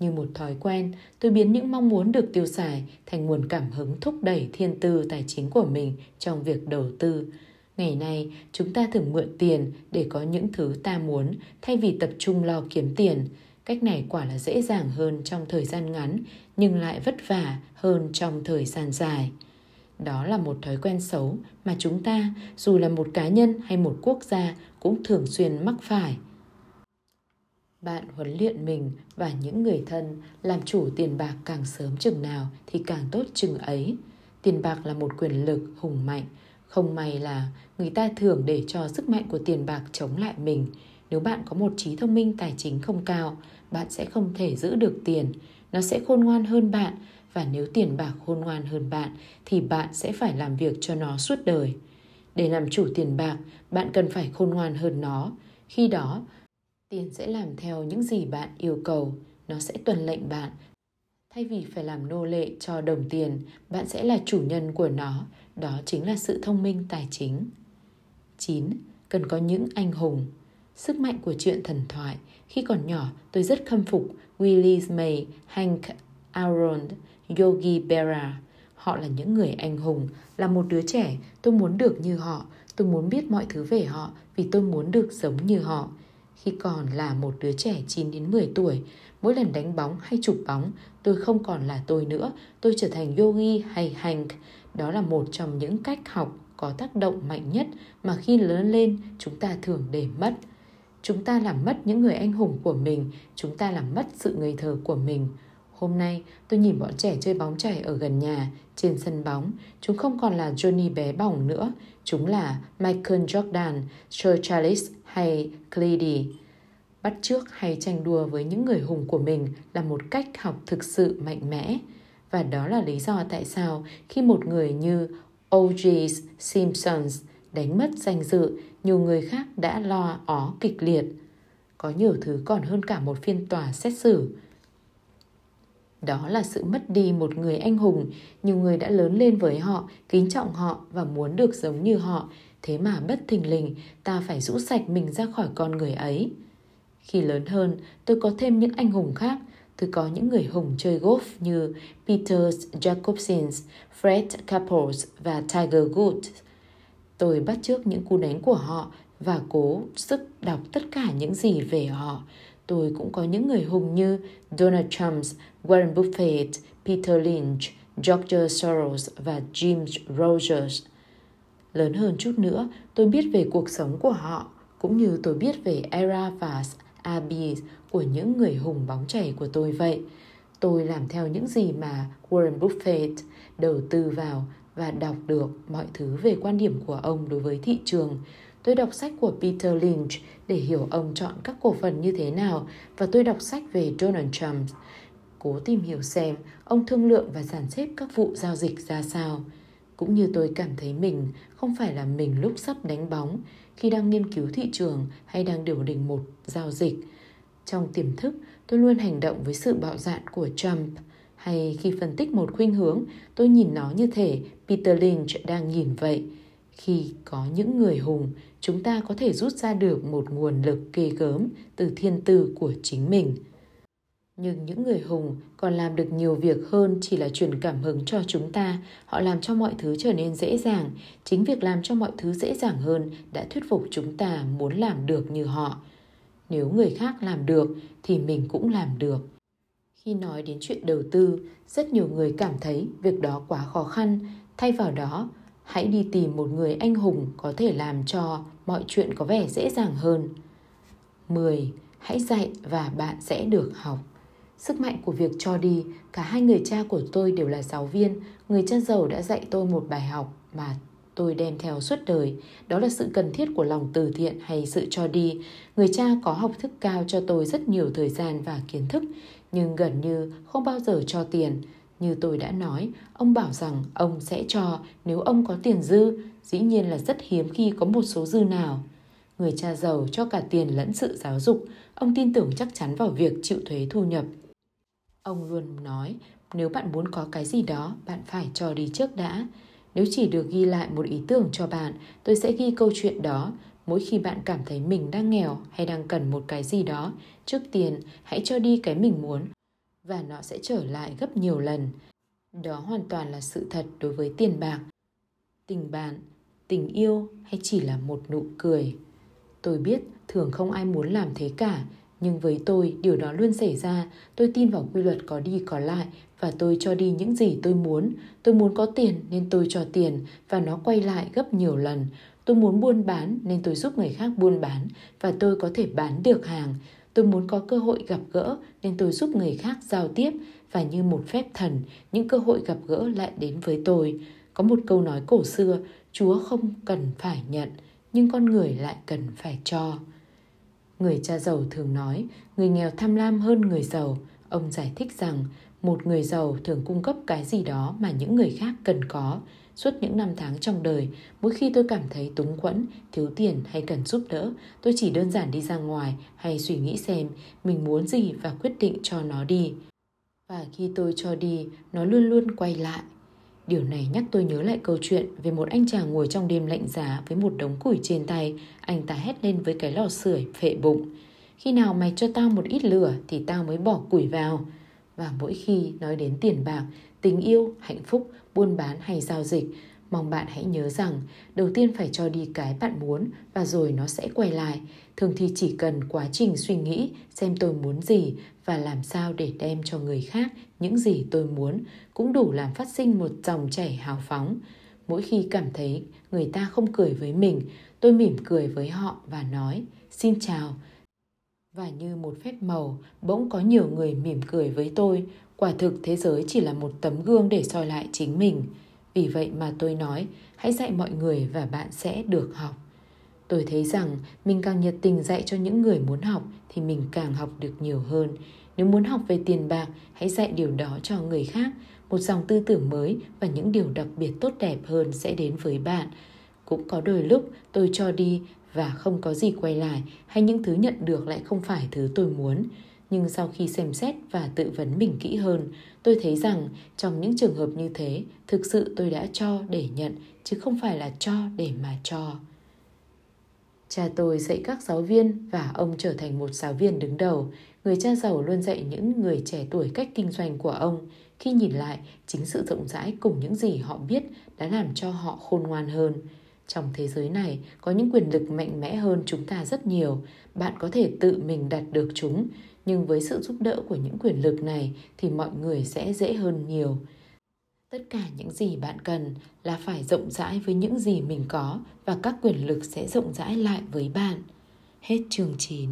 A: Như một thói quen, tôi biến những mong muốn được tiêu xài thành nguồn cảm hứng thúc đẩy thiên tư tài chính của mình trong việc đầu tư. Ngày nay, chúng ta thường mượn tiền để có những thứ ta muốn thay vì tập trung lo kiếm tiền. Cách này quả là dễ dàng hơn trong thời gian ngắn, nhưng lại vất vả hơn trong thời gian dài. Đó là một thói quen xấu mà chúng ta, dù là một cá nhân hay một quốc gia, cũng thường xuyên mắc phải. Bạn huấn luyện mình và những người thân làm chủ tiền bạc càng sớm chừng nào thì càng tốt chừng ấy. Tiền bạc là một quyền lực hùng mạnh, không may là người ta thường để cho sức mạnh của tiền bạc chống lại mình. Nếu bạn có một trí thông minh tài chính không cao, bạn sẽ không thể giữ được tiền. Nó sẽ khôn ngoan hơn bạn và nếu tiền bạc khôn ngoan hơn bạn thì bạn sẽ phải làm việc cho nó suốt đời. Để làm chủ tiền bạc, bạn cần phải khôn ngoan hơn nó. Khi đó, tiền sẽ làm theo những gì bạn yêu cầu, nó sẽ tuân lệnh bạn. Thay vì phải làm nô lệ cho đồng tiền, bạn sẽ là chủ nhân của nó đó chính là sự thông minh tài chính. 9. Cần có những anh hùng. Sức mạnh của chuyện thần thoại. Khi còn nhỏ, tôi rất khâm phục Willis May, Hank Aaron, Yogi Berra. Họ là những người anh hùng. Là một đứa trẻ, tôi muốn được như họ. Tôi muốn biết mọi thứ về họ vì tôi muốn được giống như họ. Khi còn là một đứa trẻ 9 đến 10 tuổi, mỗi lần đánh bóng hay chụp bóng, tôi không còn là tôi nữa. Tôi trở thành Yogi hay Hank đó là một trong những cách học có tác động mạnh nhất mà khi lớn lên chúng ta thường để mất. Chúng ta làm mất những người anh hùng của mình, chúng ta làm mất sự ngây thơ của mình. Hôm nay tôi nhìn bọn trẻ chơi bóng chảy ở gần nhà, trên sân bóng. Chúng không còn là Johnny bé bỏng nữa. Chúng là Michael Jordan, Sir Charles hay Clady. Bắt trước hay tranh đua với những người hùng của mình là một cách học thực sự mạnh mẽ. Và đó là lý do tại sao khi một người như O.J. Simpsons đánh mất danh dự, nhiều người khác đã lo ó kịch liệt. Có nhiều thứ còn hơn cả một phiên tòa xét xử. Đó là sự mất đi một người anh hùng, nhiều người đã lớn lên với họ, kính trọng họ và muốn được giống như họ. Thế mà bất thình lình, ta phải rũ sạch mình ra khỏi con người ấy. Khi lớn hơn, tôi có thêm những anh hùng khác, tôi có những người hùng chơi golf như Peter Jacobson, Fred Couples và Tiger Woods. Tôi bắt chước những cú đánh của họ và cố sức đọc tất cả những gì về họ. Tôi cũng có những người hùng như Donald Trump, Warren Buffett, Peter Lynch, George Soros và James Rogers. Lớn hơn chút nữa, tôi biết về cuộc sống của họ, cũng như tôi biết về Era và Abby của những người hùng bóng chảy của tôi vậy. Tôi làm theo những gì mà Warren Buffett đầu tư vào và đọc được mọi thứ về quan điểm của ông đối với thị trường. Tôi đọc sách của Peter Lynch để hiểu ông chọn các cổ phần như thế nào và tôi đọc sách về Donald Trump. Cố tìm hiểu xem ông thương lượng và dàn xếp các vụ giao dịch ra sao. Cũng như tôi cảm thấy mình không phải là mình lúc sắp đánh bóng khi đang nghiên cứu thị trường hay đang điều đình một giao dịch – trong tiềm thức, tôi luôn hành động với sự bạo dạn của Trump. Hay khi phân tích một khuynh hướng, tôi nhìn nó như thể Peter Lynch đang nhìn vậy. Khi có những người hùng, chúng ta có thể rút ra được một nguồn lực ghê gớm từ thiên tư của chính mình. Nhưng những người hùng còn làm được nhiều việc hơn chỉ là truyền cảm hứng cho chúng ta. Họ làm cho mọi thứ trở nên dễ dàng. Chính việc làm cho mọi thứ dễ dàng hơn đã thuyết phục chúng ta muốn làm được như họ. nếu người khác làm được thì mình cũng làm được. Khi nói đến chuyện đầu tư, rất nhiều người cảm thấy việc đó quá khó khăn, thay vào đó, hãy đi tìm một người anh hùng có thể làm cho mọi chuyện có vẻ dễ dàng hơn. 10. Hãy dạy và bạn sẽ được học. Sức mạnh của việc cho đi, cả hai người cha của tôi đều là giáo viên, người cha giàu đã dạy tôi một bài học mà tôi đem theo suốt đời. Đó là sự cần thiết của lòng từ thiện hay sự cho đi. Người cha có học thức cao cho tôi rất nhiều thời gian và kiến thức, nhưng gần như không bao giờ cho tiền. Như tôi đã nói, ông bảo rằng ông sẽ cho nếu ông có tiền dư, dĩ nhiên là rất hiếm khi có một số dư nào. Người cha giàu cho cả tiền lẫn sự giáo dục, ông tin tưởng chắc chắn vào việc chịu thuế thu nhập. Ông luôn nói, nếu bạn muốn có cái gì đó, bạn phải cho đi trước đã. Nếu chỉ được ghi lại một ý tưởng cho bạn, tôi sẽ ghi câu chuyện đó. Mỗi khi bạn cảm thấy mình đang nghèo hay đang cần một cái gì đó, trước tiên hãy cho đi cái mình muốn và nó sẽ trở lại gấp nhiều lần. Đó hoàn toàn là sự thật đối với tiền bạc, tình bạn, tình yêu hay chỉ là một nụ cười. Tôi biết thường không ai muốn làm thế cả, nhưng với tôi điều đó luôn xảy ra. Tôi tin vào quy luật có đi có lại và tôi cho đi những gì tôi muốn. Tôi muốn có tiền nên tôi cho tiền và nó quay lại gấp nhiều lần. Tôi muốn buôn bán nên tôi giúp người khác buôn bán và tôi có thể bán được hàng tôi muốn có cơ hội gặp gỡ nên tôi giúp người khác giao tiếp và như một phép thần những cơ hội gặp gỡ lại đến với tôi có một câu nói cổ xưa chúa không cần phải nhận nhưng con người lại cần phải cho Người cha giàu thường nói, người nghèo tham lam hơn người giàu. Ông giải thích rằng, một người giàu thường cung cấp cái gì đó mà những người khác cần có. Suốt những năm tháng trong đời, mỗi khi tôi cảm thấy túng quẫn, thiếu tiền hay cần giúp đỡ, tôi chỉ đơn giản đi ra ngoài hay suy nghĩ xem mình muốn gì và quyết định cho nó đi. Và khi tôi cho đi, nó luôn luôn quay lại. Điều này nhắc tôi nhớ lại câu chuyện về một anh chàng ngồi trong đêm lạnh giá với một đống củi trên tay. Anh ta hét lên với cái lò sưởi phệ bụng. Khi nào mày cho tao một ít lửa thì tao mới bỏ củi vào. Và mỗi khi nói đến tiền bạc, tình yêu, hạnh phúc, buôn bán hay giao dịch, mong bạn hãy nhớ rằng đầu tiên phải cho đi cái bạn muốn và rồi nó sẽ quay lại. Thường thì chỉ cần quá trình suy nghĩ xem tôi muốn gì và làm sao để đem cho người khác những gì tôi muốn cũng đủ làm phát sinh một dòng chảy hào phóng. Mỗi khi cảm thấy người ta không cười với mình, tôi mỉm cười với họ và nói xin chào. Và như một phép màu, bỗng có nhiều người mỉm cười với tôi. Quả thực thế giới chỉ là một tấm gương để soi lại chính mình. Vì vậy mà tôi nói, hãy dạy mọi người và bạn sẽ được học. Tôi thấy rằng mình càng nhiệt tình dạy cho những người muốn học thì mình càng học được nhiều hơn. Nếu muốn học về tiền bạc, hãy dạy điều đó cho người khác. Một dòng tư tưởng mới và những điều đặc biệt tốt đẹp hơn sẽ đến với bạn. Cũng có đôi lúc tôi cho đi và không có gì quay lại hay những thứ nhận được lại không phải thứ tôi muốn. Nhưng sau khi xem xét và tự vấn mình kỹ hơn, tôi thấy rằng trong những trường hợp như thế, thực sự tôi đã cho để nhận chứ không phải là cho để mà cho. Cha tôi dạy các giáo viên và ông trở thành một giáo viên đứng đầu. Người cha giàu luôn dạy những người trẻ tuổi cách kinh doanh của ông. Khi nhìn lại, chính sự rộng rãi cùng những gì họ biết đã làm cho họ khôn ngoan hơn. Trong thế giới này, có những quyền lực mạnh mẽ hơn chúng ta rất nhiều. Bạn có thể tự mình đạt được chúng, nhưng với sự giúp đỡ của những quyền lực này thì mọi người sẽ dễ hơn nhiều. Tất cả những gì bạn cần là phải rộng rãi với những gì mình có và các quyền lực sẽ rộng rãi lại với bạn. Hết chương 9